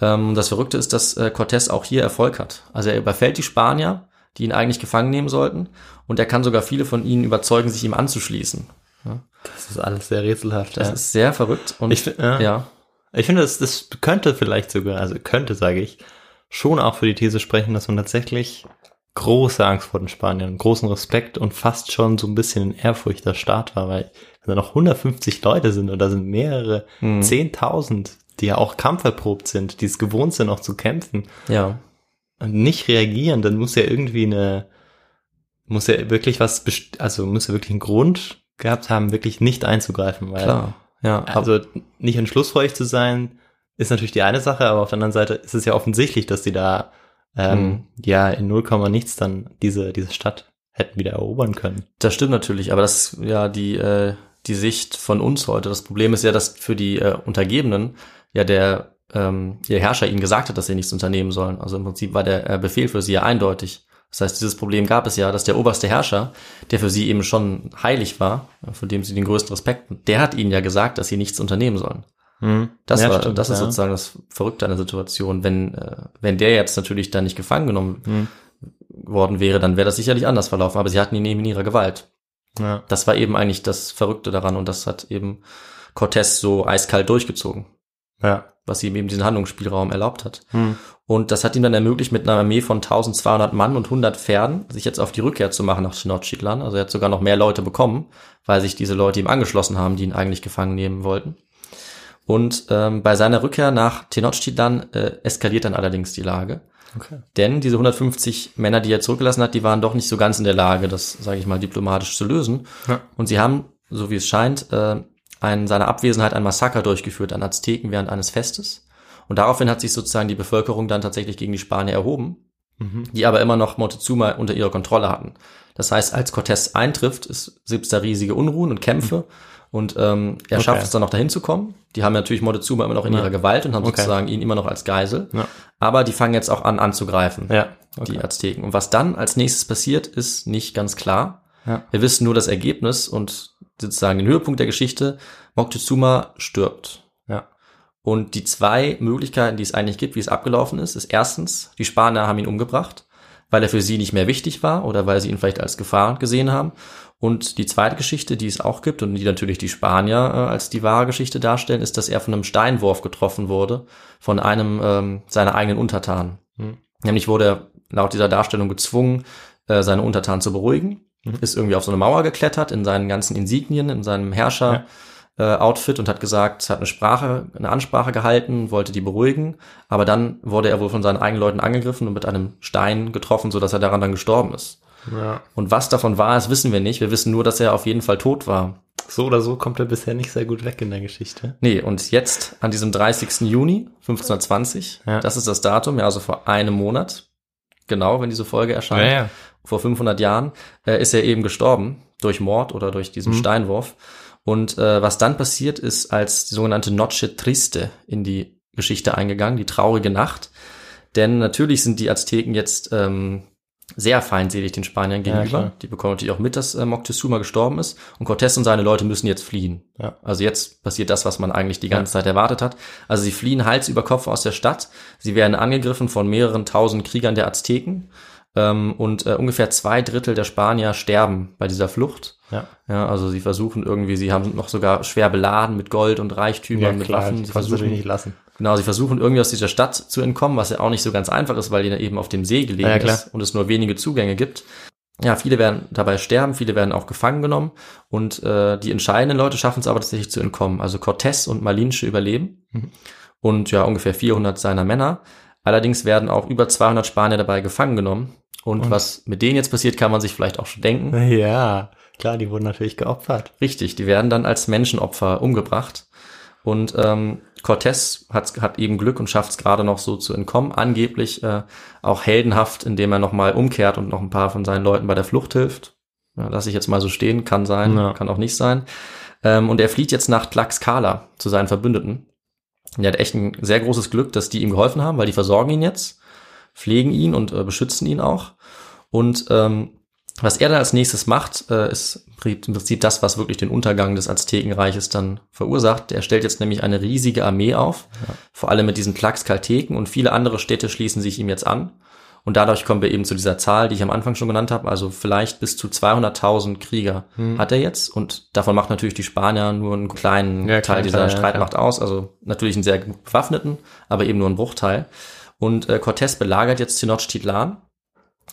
Ähm, das Verrückte ist, dass äh, Cortés auch hier Erfolg hat. Also er überfällt die Spanier, die ihn eigentlich gefangen nehmen sollten, und er kann sogar viele von ihnen überzeugen, sich ihm anzuschließen. das ist alles sehr rätselhaft. Das ja. ist sehr verrückt. Und Ich ja. ja, Ich finde, das, das könnte vielleicht sogar, also könnte, sage ich, schon auch für die These sprechen, dass man tatsächlich große Angst vor den Spaniern, großen Respekt und fast schon so ein bisschen in Ehrfurcht der Staat war, weil wenn da noch 150 Leute sind und da sind mehrere, Mhm. 10.000, die ja auch kampferprobt sind, die es gewohnt sind, auch zu kämpfen ja, und nicht reagieren, dann muss ja irgendwie eine, muss ja wirklich was, also muss ja wirklich einen Grund gehabt haben, wirklich nicht einzugreifen, weil klar. Ja, also nicht entschlussfreudig zu sein, ist natürlich die eine Sache, aber auf der anderen Seite ist es ja offensichtlich, dass die da ähm, Mhm. ja in 0, nichts dann diese, diese Stadt hätten wieder erobern können. Das stimmt natürlich, aber das ist ja die, äh, die Sicht von uns heute. Das Problem ist ja, dass für die äh, Untergebenen ja der ähm, ihr Herrscher ihnen gesagt hat, dass sie nichts unternehmen sollen. Also im Prinzip war der äh, Befehl für sie ja eindeutig. Das heißt, dieses Problem gab es ja, dass der oberste Herrscher, der für sie eben schon heilig war, von dem sie den größten Respekt, hatten, der hat ihnen ja gesagt, dass sie nichts unternehmen sollen. Das, Ja, war, stimmt, das ist ja. sozusagen das Verrückte an der Situation. Wenn, äh, wenn der jetzt natürlich dann nicht gefangen genommen Mhm. worden wäre, dann wäre das sicherlich anders verlaufen. Aber sie hatten ihn eben in ihrer Gewalt. Ja. Das war eben eigentlich das Verrückte daran und das hat eben Cortés so eiskalt durchgezogen, Ja. was ihm eben diesen Handlungsspielraum erlaubt hat. Hm. Und das hat ihm dann ermöglicht, mit einer Armee von 1200 Mann und 100 Pferden sich jetzt auf die Rückkehr zu machen nach Tenochtitlan. Also er hat sogar noch mehr Leute bekommen, weil sich diese Leute ihm angeschlossen haben, die ihn eigentlich gefangen nehmen wollten. Und ähm, bei seiner Rückkehr nach Tenochtitlan äh, eskaliert dann allerdings die Lage. Okay. Denn diese 150 Männer, die er zurückgelassen hat, die waren doch nicht so ganz in der Lage, das, sage ich mal, diplomatisch zu lösen. Ja. Und sie haben, so wie es scheint, äh, in seiner Abwesenheit ein Massaker durchgeführt an Azteken während eines Festes. Und daraufhin hat sich sozusagen die Bevölkerung dann tatsächlich gegen die Spanier erhoben, Mhm. die aber immer noch Montezuma unter ihrer Kontrolle hatten. Das heißt, als Cortés eintrifft, ist, gibt's da riesige Unruhen und Kämpfe. Und ähm, er Okay. schafft es dann noch dahin zu kommen. Die haben natürlich Montezuma immer noch in Ja. ihrer Gewalt und haben Okay. sozusagen ihn immer noch als Geisel. Ja. Aber die fangen jetzt auch an anzugreifen Ja. die Azteken. Und was dann als nächstes passiert, ist nicht ganz klar. Ja. Wir wissen nur das Ergebnis und sozusagen den Höhepunkt der Geschichte. Moctezuma stirbt. Ja. Und die zwei Möglichkeiten, die es eigentlich gibt, wie es abgelaufen ist, ist erstens, die Spanier haben ihn umgebracht, weil er für sie nicht mehr wichtig war oder weil sie ihn vielleicht als Gefahr gesehen haben. Und die zweite Geschichte, die es auch gibt und die natürlich die Spanier äh, als die wahre Geschichte darstellen, ist, dass er von einem Steinwurf getroffen wurde von einem ähm, seiner eigenen Untertanen. Hm. Nämlich wurde er laut dieser Darstellung gezwungen, äh, seine Untertanen zu beruhigen. ist irgendwie auf so eine Mauer geklettert in seinen ganzen Insignien, in seinem Herrscher. Äh, Outfit und hat gesagt, hat eine Sprache, eine Ansprache gehalten, wollte die beruhigen, aber dann wurde er wohl von seinen eigenen Leuten angegriffen und mit einem Stein getroffen, so dass er daran dann gestorben ist. Ja. Und was davon war, das wissen wir nicht. Wir wissen nur, dass er auf jeden Fall tot war. So oder so kommt er bisher nicht sehr gut weg in der Geschichte. Nee, und jetzt an diesem 30. Juni 1520, Ja. das ist das Datum, ja, also vor einem Monat, genau, wenn diese Folge erscheint, vor 500 Jahren, äh, ist er eben gestorben durch Mord oder durch diesen Steinwurf. Und äh, was dann passiert ist, als die sogenannte Noche Triste in die Geschichte eingegangen, die traurige Nacht. Denn natürlich sind die Azteken jetzt ähm, sehr feindselig den Spaniern Ja, gegenüber. klar. die bekommen natürlich auch mit, dass äh, Moctezuma gestorben ist. Und Cortés und seine Leute müssen jetzt fliehen. Ja. Also jetzt passiert das, was man eigentlich die ganze Zeit erwartet hat. Also sie fliehen Hals über Kopf aus der Stadt. Sie werden angegriffen von mehreren tausend Kriegern der Azteken. Ähm, und äh, ungefähr zwei Drittel der Spanier sterben bei dieser Flucht. Ja. Ja, also sie versuchen irgendwie, sie haben noch sogar schwer beladen mit Gold und Reichtümern, mit Waffen. Sie versuchen, nicht lassen. genau, sie versuchen irgendwie aus dieser Stadt zu entkommen, was ja auch nicht so ganz einfach ist, weil die eben auf dem See gelegen Ja, ist und es nur wenige Zugänge gibt. Ja, viele werden dabei sterben, viele werden auch gefangen genommen und äh, die entscheidenden Leute schaffen es aber tatsächlich zu entkommen. Also Cortés und Malinche überleben und ja ungefähr 400 seiner Männer. Allerdings werden auch über 200 Spanier dabei gefangen genommen. Und, was mit denen jetzt passiert, kann man sich vielleicht auch schon denken. Ja, klar, die wurden natürlich geopfert. Richtig, die werden dann als Menschenopfer umgebracht. Und ähm, Cortés hat, hat eben Glück und schafft es gerade noch so zu entkommen. Angeblich äh, auch heldenhaft, indem er nochmal umkehrt und noch ein paar von seinen Leuten bei der Flucht hilft. Ja, lass ich jetzt mal so stehen, kann sein, Ja. kann auch nicht sein. Ähm, und er flieht jetzt nach Tlaxcala zu seinen Verbündeten. Und er hat echt ein sehr großes Glück, dass die ihm geholfen haben, weil die versorgen ihn jetzt, pflegen ihn und äh, beschützen ihn auch. Und ähm, was er dann als nächstes macht, äh, ist im Prinzip das, was wirklich den Untergang des Aztekenreiches dann verursacht. Er stellt jetzt nämlich eine riesige Armee auf, vor allem mit diesen Tlaxcalteken und viele andere Städte schließen sich ihm jetzt an. Und dadurch kommen wir eben zu dieser Zahl, die ich am Anfang schon genannt habe. Also vielleicht bis zu 200.000 Krieger hat er jetzt. Und davon macht natürlich die Spanier nur einen kleinen Ja, Teil dieser Teil, ja, Streitmacht aus. Also natürlich einen sehr bewaffneten, aber eben nur einen Bruchteil. Und äh, Cortés belagert jetzt Tenochtitlan.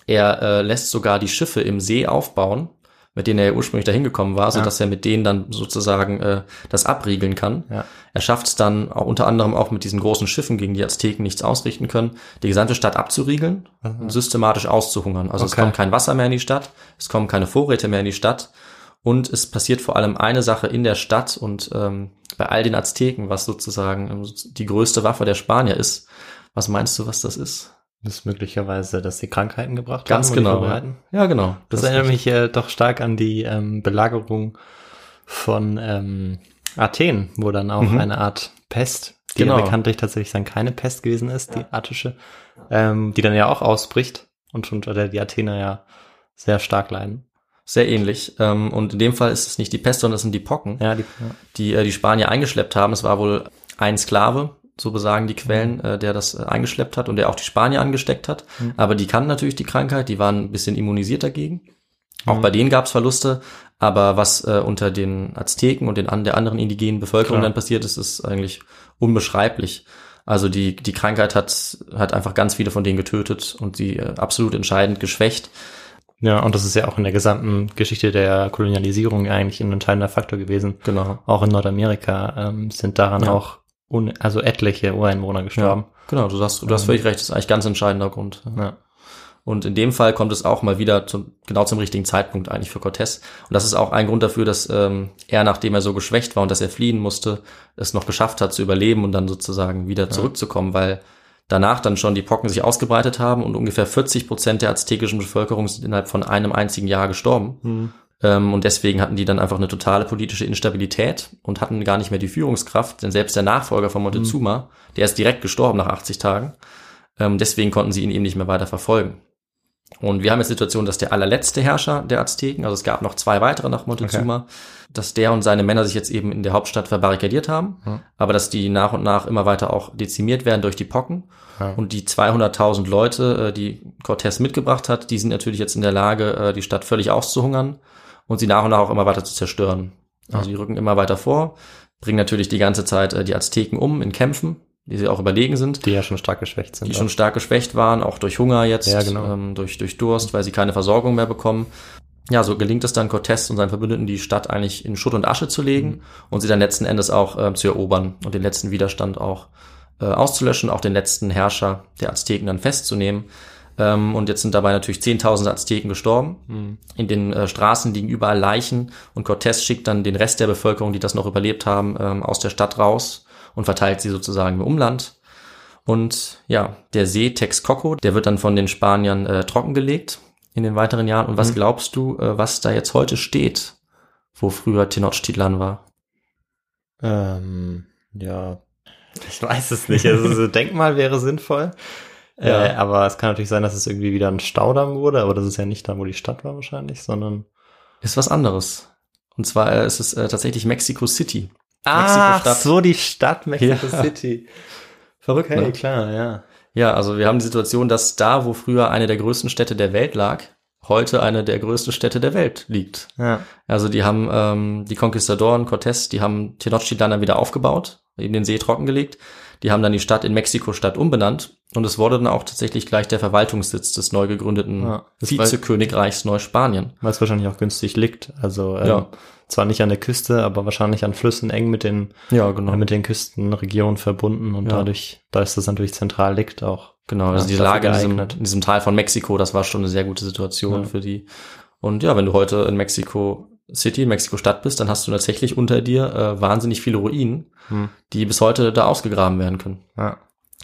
Er äh, lässt sogar die Schiffe im See aufbauen, mit denen er ja ursprünglich dahin gekommen war, so dass er mit denen dann sozusagen äh, das abriegeln kann. Ja. Er schafft es dann auch unter anderem auch mit diesen großen Schiffen, gegen die Azteken nichts ausrichten können, die gesamte Stadt abzuriegeln und systematisch auszuhungern. Also es Okay. kommt kein Wasser mehr in die Stadt, es kommen keine Vorräte mehr in die Stadt und es passiert vor allem eine Sache in der Stadt und ähm, bei all den Azteken, was sozusagen ähm, die größte Waffe der Spanier ist. Was meinst du, was das ist? Das ist möglicherweise, dass sie Krankheiten gebracht Ganz haben. und die genau. Ja, ja genau. Das, erinnert mich äh, doch stark an die ähm, Belagerung von ähm, Athen, wo dann auch eine Art Pest, die Genau. ja bekanntlich tatsächlich dann keine Pest gewesen ist, die attische, ähm, die dann ja auch ausbricht und schon unter der die Athener ja sehr stark leiden. Sehr ähnlich. Ähm, und in dem Fall ist es nicht die Pest, sondern es sind die Pocken, Ja, die, ja. die äh, die Spanier eingeschleppt haben. Es war wohl ein Sklave, so besagen die Quellen, äh, der das äh, eingeschleppt hat und der auch die Spanier angesteckt hat. Aber die kannten natürlich die Krankheit, die waren ein bisschen immunisiert dagegen. Auch bei denen gab es Verluste, aber was äh, unter den Azteken und den an der anderen indigenen Bevölkerung Klar. dann passiert ist, ist eigentlich unbeschreiblich. Also die, die Krankheit hat, hat einfach ganz viele von denen getötet und sie äh, absolut entscheidend geschwächt. ja, und das ist ja auch in der gesamten Geschichte der Kolonialisierung eigentlich ein entscheidender Faktor gewesen. Genau. Auch in Nordamerika ähm, sind daran Ja. auch un also etliche Ureinwohner gestorben. Genau, du hast, du hast völlig recht, das ist eigentlich ein ganz entscheidender Grund. Ja. Und in dem Fall kommt es auch mal wieder zum, genau zum richtigen Zeitpunkt eigentlich für Cortés. Und das ist auch ein Grund dafür, dass ähm, er, nachdem er so geschwächt war und dass er fliehen musste, es noch geschafft hat zu überleben und dann sozusagen wieder zurückzukommen, weil danach dann schon die Pocken sich ausgebreitet haben und ungefähr 40 Prozent der aztekischen Bevölkerung sind innerhalb von einem einzigen Jahr gestorben. Ähm, und deswegen hatten die dann einfach eine totale politische Instabilität und hatten gar nicht mehr die Führungskraft, denn selbst der Nachfolger von Montezuma, der ist direkt gestorben nach 80 Tagen. Ähm, deswegen konnten sie ihn eben nicht mehr weiter verfolgen. Und wir haben jetzt die Situation, dass der allerletzte Herrscher der Azteken, also es gab noch zwei weitere nach Montezuma, dass der und seine Männer sich jetzt eben in der Hauptstadt verbarrikadiert haben, aber dass die nach und nach immer weiter auch dezimiert werden durch die Pocken. Und die 200.000 Leute, äh, die Cortés mitgebracht hat, die sind natürlich jetzt in der Lage, äh, die Stadt völlig auszuhungern und sie nach und nach auch immer weiter zu zerstören. Also die rücken immer weiter vor, bringen natürlich die ganze Zeit äh, die Azteken um in Kämpfen, die sie auch überlegen sind Die ja schon stark geschwächt sind. die schon stark geschwächt waren, auch durch Hunger jetzt, Ja, genau. ähm, durch, durch Durst, weil sie keine Versorgung mehr bekommen. ja, so gelingt es dann Cortés und seinen Verbündeten, die Stadt eigentlich in Schutt und Asche zu legen mhm. und sie dann letzten Endes auch äh, zu erobern und den letzten Widerstand auch äh, auszulöschen, auch den letzten Herrscher der Azteken dann festzunehmen. Ähm, und jetzt sind dabei natürlich zehntausende Azteken gestorben. Mhm. In den äh, Straßen liegen überall Leichen und Cortés schickt dann den Rest der Bevölkerung, die das noch überlebt haben, ähm, aus der Stadt raus und verteilt sie sozusagen im Umland. Und ja, der See Texcoco, der wird dann von den Spaniern äh, trockengelegt in den weiteren Jahren. Und was mhm. glaubst du, äh, was da jetzt heute steht, wo früher Tenochtitlan war? Ähm, ja, ich weiß es nicht. Also so Denkmal wäre sinnvoll. Ja. Äh, aber es kann natürlich sein, dass es irgendwie wieder ein Staudamm wurde, aber das ist ja nicht da, wo die Stadt war wahrscheinlich, sondern. Ist was anderes. Und zwar äh, ist es äh, tatsächlich Mexico City. Ah, so die Stadt Mexico ja. City. Verrückt, okay, ne? klar, ja. Ja, also wir haben die Situation, dass da, wo früher eine der größten Städte der Welt lag, heute eine der größten Städte der Welt liegt. Ja. Also die haben ähm, die Conquistadoren, Cortés, die haben Tenochtitlan dann wieder aufgebaut, in den See trockengelegt. Die haben dann die Stadt in Mexiko-Stadt umbenannt und es wurde dann auch tatsächlich gleich der Verwaltungssitz des neu gegründeten ja, Vizekönigreichs Neuspanien. Weil es wahrscheinlich auch günstig liegt. Also ähm, ja zwar nicht an der Küste, aber wahrscheinlich an Flüssen eng mit den, ja, genau. Äh, mit den Küstenregionen verbunden und ja. dadurch, da ist das natürlich zentral liegt auch. Genau, also die Lage in diesem, in diesem Teil von Mexiko, das war schon eine sehr gute Situation für die. Und ja, wenn du heute in Mexiko City, in Mexiko Stadt bist, dann hast du tatsächlich unter dir äh, wahnsinnig viele Ruinen, hm. die bis heute da ausgegraben werden können. Ja.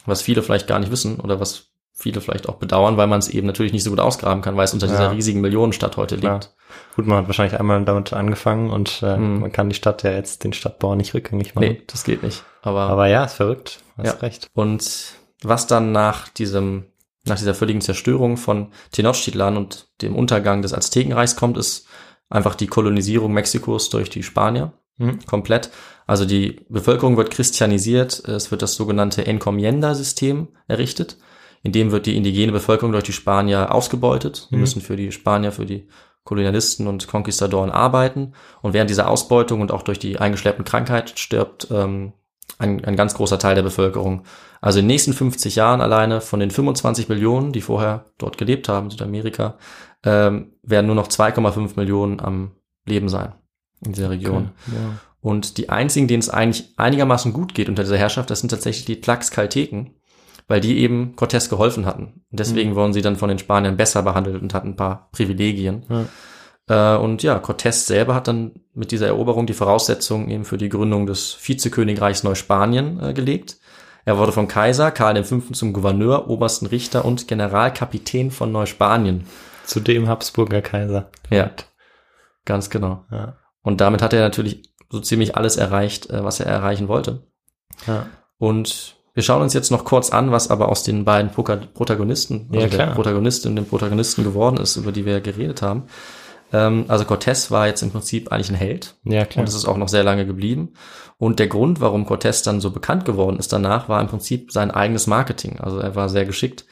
Was viele vielleicht gar nicht wissen oder was viele vielleicht auch bedauern, weil man es eben natürlich nicht so gut ausgraben kann, weil es unter ja. dieser riesigen Millionenstadt heute Klar. liegt. Gut, man hat wahrscheinlich einmal damit angefangen und äh, hm. man kann die Stadt ja jetzt den Stadtbau nicht rückgängig machen. Nee, das geht nicht. Aber, aber ja, ist verrückt. Hast ja. recht. Und was dann nach diesem, nach dieser völligen Zerstörung von Tenochtitlan und dem Untergang des Aztekenreichs kommt, ist einfach die Kolonisierung Mexikos durch die Spanier. Hm. Komplett. Also die Bevölkerung wird christianisiert. Es wird das sogenannte Encomienda-System errichtet in dem wird die indigene Bevölkerung durch die Spanier ausgebeutet. Die mhm. müssen für die Spanier, für die Kolonialisten und Konquistadoren arbeiten. Und während dieser Ausbeutung und auch durch die eingeschleppten Krankheit stirbt ähm, ein, ein ganz großer Teil der Bevölkerung. Also in den nächsten 50 Jahren alleine von den 25 Millionen, die vorher dort gelebt haben, Südamerika, ähm, werden nur noch 2,5 Millionen am Leben sein in dieser Region. Okay, ja. Und die einzigen, denen es eigentlich einigermaßen gut geht unter dieser Herrschaft, das sind tatsächlich die Tlaxcalteken weil die eben Cortés geholfen hatten. Und deswegen mhm. wurden sie dann von den Spaniern besser behandelt und hatten ein paar Privilegien. Ja. Äh, und ja, Cortés selber hat dann mit dieser Eroberung die Voraussetzungen eben für die Gründung des Vizekönigreichs Neuspanien äh, gelegt. Er wurde vom Kaiser Karl V. zum Gouverneur, obersten Richter und Generalkapitän von Neuspanien. Zudem Habsburger Kaiser. Ja, ganz genau. Ja. Und damit hat er natürlich so ziemlich alles erreicht, äh, was er erreichen wollte. Ja. Und wir schauen uns jetzt noch kurz an, was aber aus den beiden Protagonisten, also ja, der Protagonistin und dem Protagonisten geworden ist, über die wir geredet haben. Ähm, also Cortés war jetzt im Prinzip eigentlich ein Held. Ja, klar. Und es ist auch noch sehr lange geblieben. Und der Grund, warum Cortés dann so bekannt geworden ist danach, war im Prinzip sein eigenes Marketing. Also er war sehr geschickt.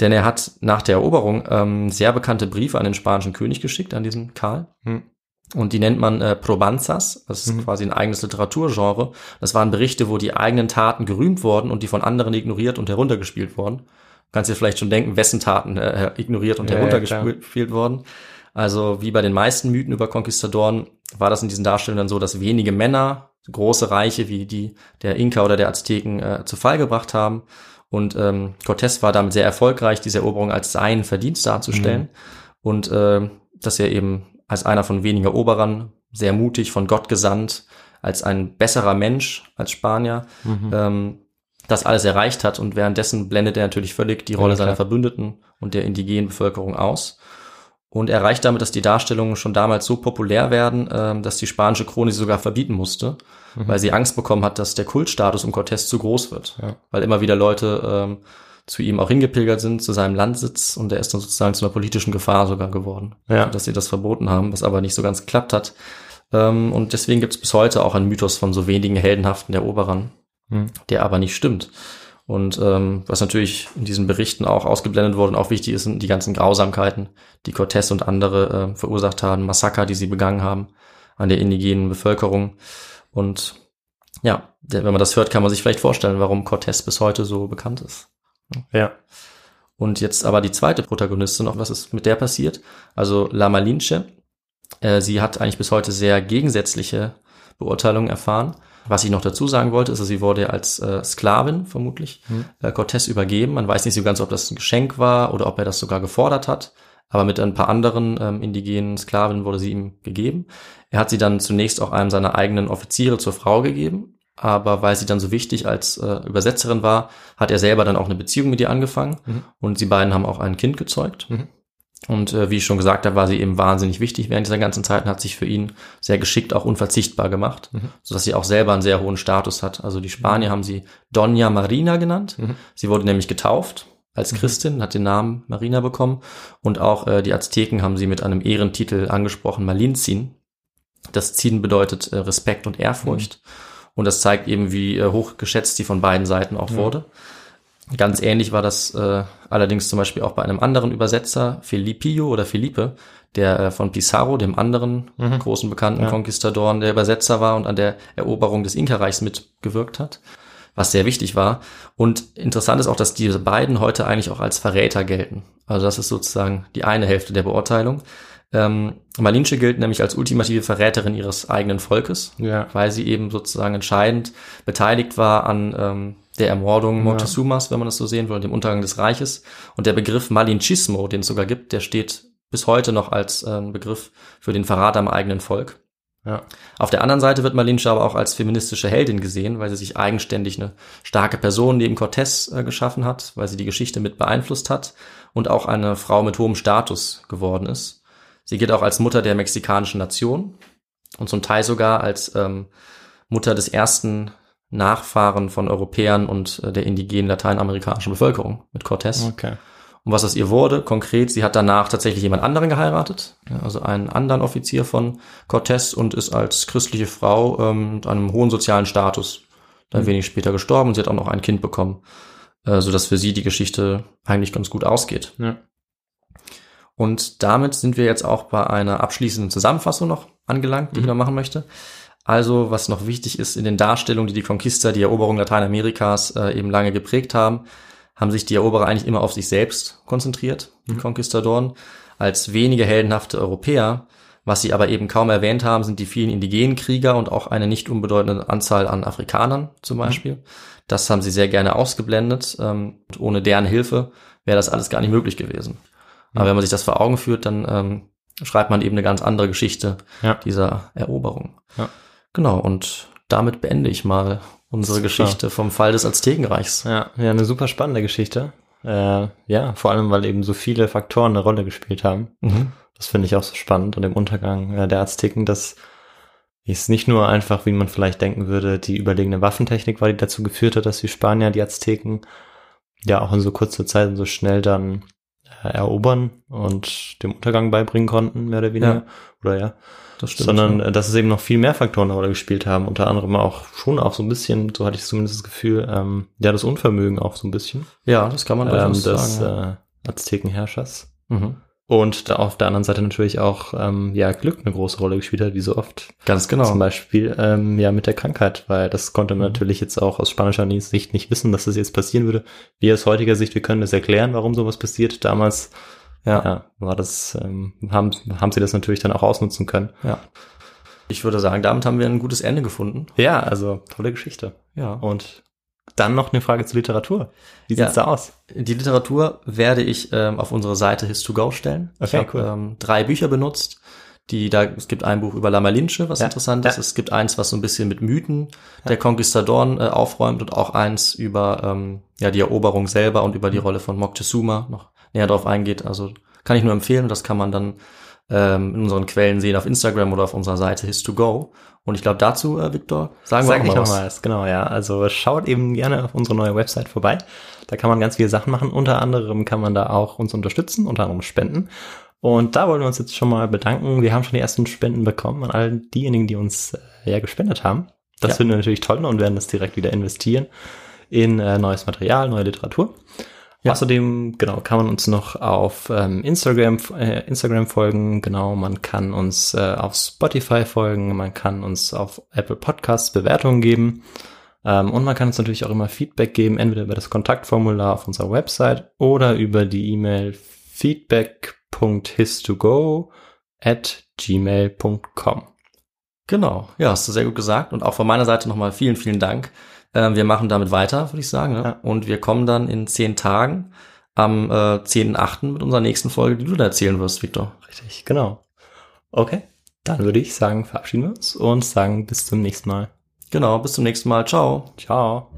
Denn er hat nach der Eroberung ähm, sehr bekannte Briefe an den spanischen König geschickt, an diesen Karl. Hm. Und die nennt man äh, Probanzas. Das ist mhm. quasi ein eigenes Literaturgenre. Das waren Berichte, wo die eigenen Taten gerühmt wurden und die von anderen ignoriert und heruntergespielt wurden. Du kannst dir vielleicht schon denken, wessen Taten äh, ignoriert und ja, heruntergespielt ja, wurden. Also wie bei den meisten Mythen über Konquistadoren war das in diesen Darstellungen dann so, dass wenige Männer große Reiche wie die der Inka oder der Azteken äh, zu Fall gebracht haben. Und ähm, Cortés war damit sehr erfolgreich, diese Eroberung als seinen Verdienst darzustellen. Mhm. Und äh, dass er eben als einer von weniger Oberern, sehr mutig, von Gott gesandt, als ein besserer Mensch als Spanier, mhm. ähm, das alles erreicht hat und währenddessen blendet er natürlich völlig die Rolle ja, seiner Verbündeten und der indigenen Bevölkerung aus und erreicht damit, dass die Darstellungen schon damals so populär werden, ähm, dass die spanische Krone sie sogar verbieten musste, mhm. weil sie Angst bekommen hat, dass der Kultstatus um Cortés zu groß wird, ja. weil immer wieder Leute ähm, zu ihm auch hingepilgert sind, zu seinem Landsitz und er ist dann sozusagen zu einer politischen Gefahr sogar geworden, ja. dass sie das verboten haben, was aber nicht so ganz geklappt hat. Ähm, und deswegen gibt es bis heute auch einen Mythos von so wenigen heldenhaften Eroberern, hm. der aber nicht stimmt. Und ähm, was natürlich in diesen Berichten auch ausgeblendet wurde und auch wichtig ist, sind die ganzen Grausamkeiten, die Cortés und andere äh, verursacht haben, Massaker, die sie begangen haben an der indigenen Bevölkerung. Und ja, wenn man das hört, kann man sich vielleicht vorstellen, warum Cortés bis heute so bekannt ist. Ja. Und jetzt aber die zweite Protagonistin, noch was ist mit der passiert? Also La Malinche, Äh, sie hat eigentlich bis heute sehr gegensätzliche Beurteilungen erfahren. Was ich noch dazu sagen wollte, ist, dass sie wurde als äh, Sklavin vermutlich mhm. äh, Cortés übergeben. Man weiß nicht so ganz, ob das ein Geschenk war oder ob er das sogar gefordert hat. Aber mit ein paar anderen ähm, indigenen Sklaven wurde sie ihm gegeben. Er hat sie dann zunächst auch einem seiner eigenen Offiziere zur Frau gegeben. Aber weil sie dann so wichtig als äh, Übersetzerin war, hat er selber dann auch eine Beziehung mit ihr angefangen. Mhm. Und sie beiden haben auch ein Kind gezeugt. Mhm. Und äh, wie ich schon gesagt habe, war sie eben wahnsinnig wichtig während dieser ganzen Zeit und hat sich für ihn sehr geschickt auch unverzichtbar gemacht, mhm. sodass sie auch selber einen sehr hohen Status hat. Also die Spanier mhm. haben sie Doña Marina genannt. Mhm. Sie wurde nämlich getauft als mhm. Christin, hat den Namen Marina bekommen. Und auch äh, die Azteken haben sie mit einem Ehrentitel angesprochen, Malinzin. Das Zin bedeutet äh, Respekt und Ehrfurcht. Mhm. Und das zeigt eben, wie äh, hoch geschätzt sie von beiden Seiten auch wurde. Ganz ähnlich war das äh, allerdings zum Beispiel auch bei einem anderen Übersetzer, Filipio oder Felipe, der äh, von Pizarro, dem anderen mhm. großen bekannten ja. Konquistadoren, der Übersetzer war und an der Eroberung des Inka-Reichs mitgewirkt hat, was sehr wichtig war. Und interessant ist auch, dass diese beiden heute eigentlich auch als Verräter gelten. Also das ist sozusagen die eine Hälfte der Beurteilung. Ähm, Malinche gilt nämlich als ultimative Verräterin ihres eigenen Volkes, ja. weil sie eben sozusagen entscheidend beteiligt war an ähm, der Ermordung Montezumas, ja. wenn man das so sehen will, dem Untergang des Reiches. Und der Begriff Malinchismo, den es sogar gibt, der steht bis heute noch als äh, Begriff für den Verrat am eigenen Volk. Ja. Auf der anderen Seite wird Malinche aber auch als feministische Heldin gesehen, weil sie sich eigenständig eine starke Person neben Cortés äh, geschaffen hat, weil sie die Geschichte mit beeinflusst hat und auch eine Frau mit hohem Status geworden ist. Sie gilt auch als Mutter der mexikanischen Nation und zum Teil sogar als ähm, Mutter des ersten Nachfahren von Europäern und äh, der indigenen lateinamerikanischen Bevölkerung mit Cortés. Okay. Und was aus ihr wurde, konkret, sie hat danach tatsächlich jemand anderen geheiratet, also einen anderen Offizier von Cortés und ist als christliche Frau ähm, mit einem hohen sozialen Status dann mhm. wenig später gestorben und sie hat auch noch ein Kind bekommen, äh, so dass für sie die Geschichte eigentlich ganz gut ausgeht. Ja. Und damit sind wir jetzt auch bei einer abschließenden Zusammenfassung noch angelangt, die mhm. ich noch machen möchte. Also, was noch wichtig ist in den Darstellungen, die die Conquista, die Eroberung Lateinamerikas äh, eben lange geprägt haben, haben sich die Eroberer eigentlich immer auf sich selbst konzentriert, die mhm. Conquistadoren, als wenige heldenhafte Europäer. Was sie aber eben kaum erwähnt haben, sind die vielen indigenen Krieger und auch eine nicht unbedeutende Anzahl an Afrikanern zum mhm. Beispiel. Mhm. Das haben sie sehr gerne ausgeblendet. Ähm, ohne deren Hilfe wäre das alles gar nicht möglich gewesen. Aber mhm. wenn man sich das vor Augen führt, dann ähm, schreibt man eben eine ganz andere Geschichte ja. dieser Eroberung. Ja. Genau, und damit beende ich mal unsere Geschichte vom Fall des Aztekenreichs. Ja, ja, eine super spannende Geschichte. Äh, ja, vor allem, weil eben so viele Faktoren eine Rolle gespielt haben. Mhm. Das finde ich auch so spannend. Und im Untergang äh, der Azteken, das ist nicht nur einfach, wie man vielleicht denken würde, die überlegene Waffentechnik war, die dazu geführt hat, dass die Spanier die Azteken ja auch in so kurzer Zeit und so schnell dann äh, erobern und dem Untergang beibringen konnten, mehr oder weniger. Ja. Oder ja das stimmt. Sondern, ja. dass es eben noch viel mehr Faktoren eine Rolle gespielt haben. Unter anderem auch schon auch so ein bisschen, so hatte ich zumindest das Gefühl, ähm, ja, das Unvermögen auch so ein bisschen. Ja, das kann man ähm, des sagen, äh, Aztekenherrschers. Mhm. Und da auf der anderen Seite natürlich auch ähm, ja Glück eine große Rolle gespielt hat, wie so oft. Ganz genau. Zum Beispiel ähm, ja mit der Krankheit, weil das konnte man mhm. natürlich jetzt auch aus spanischer Sicht nicht wissen, dass das jetzt passieren würde. Wir aus heutiger Sicht, wir können das erklären, warum sowas passiert. Damals ja. ja, war das, ähm, haben, haben sie das natürlich dann auch ausnutzen können. Ja. Ich würde sagen, damit haben wir ein gutes Ende gefunden. Ja, also tolle Geschichte. Ja. Und dann noch eine Frage zur Literatur. Wie sieht's ja, da aus? Die Literatur werde ich ähm, auf unsere Seite His2Go stellen. Okay, ich habe cool. ähm, drei Bücher benutzt. Die, da, es gibt ein Buch über Lama Linche, was ja, interessant ist. Ja. Es gibt eins, was so ein bisschen mit Mythen der Conquistadoren äh, aufräumt und auch eins über ähm, ja, die Eroberung selber und über die mhm. Rolle von Moctezuma noch näher drauf eingeht. Also kann ich nur empfehlen. Das kann man dann ähm, in unseren Quellen sehen auf Instagram oder auf unserer Seite His2Go. Und ich glaube dazu, äh, Victor, sagen Sag wir auch mal was. Genau, ja. Also schaut eben gerne auf unsere neue Website vorbei. Da kann man ganz viele Sachen machen. Unter anderem kann man da auch uns unterstützen, unter anderem spenden. Und da wollen wir uns jetzt schon mal bedanken. Wir haben schon die ersten Spenden bekommen an all diejenigen, die uns äh, ja gespendet haben. Das ja. finden wir natürlich toll und werden das direkt wieder investieren in äh, neues Material, neue Literatur. Ja. Außerdem, genau, kann man uns noch auf ähm, Instagram, äh, Instagram folgen. Genau, man kann uns äh, auf Spotify folgen. Man kann uns auf Apple Podcasts Bewertungen geben. Ähm, und man kann uns natürlich auch immer Feedback geben, entweder über das Kontaktformular auf unserer Website oder über die E-Mail feedback.his2go at gmail.com. Genau, ja, hast du sehr gut gesagt. Und auch von meiner Seite nochmal vielen, vielen Dank. Ähm, wir machen damit weiter, würde ich sagen. Ne? Ja. Und wir kommen dann in zehn Tagen am äh, 10.8. mit unserer nächsten Folge, die du da erzählen wirst, Victor. Richtig, genau. Okay, dann würde ich sagen, verabschieden wir uns und sagen bis zum nächsten Mal. Genau, bis zum nächsten Mal. Ciao. Ciao.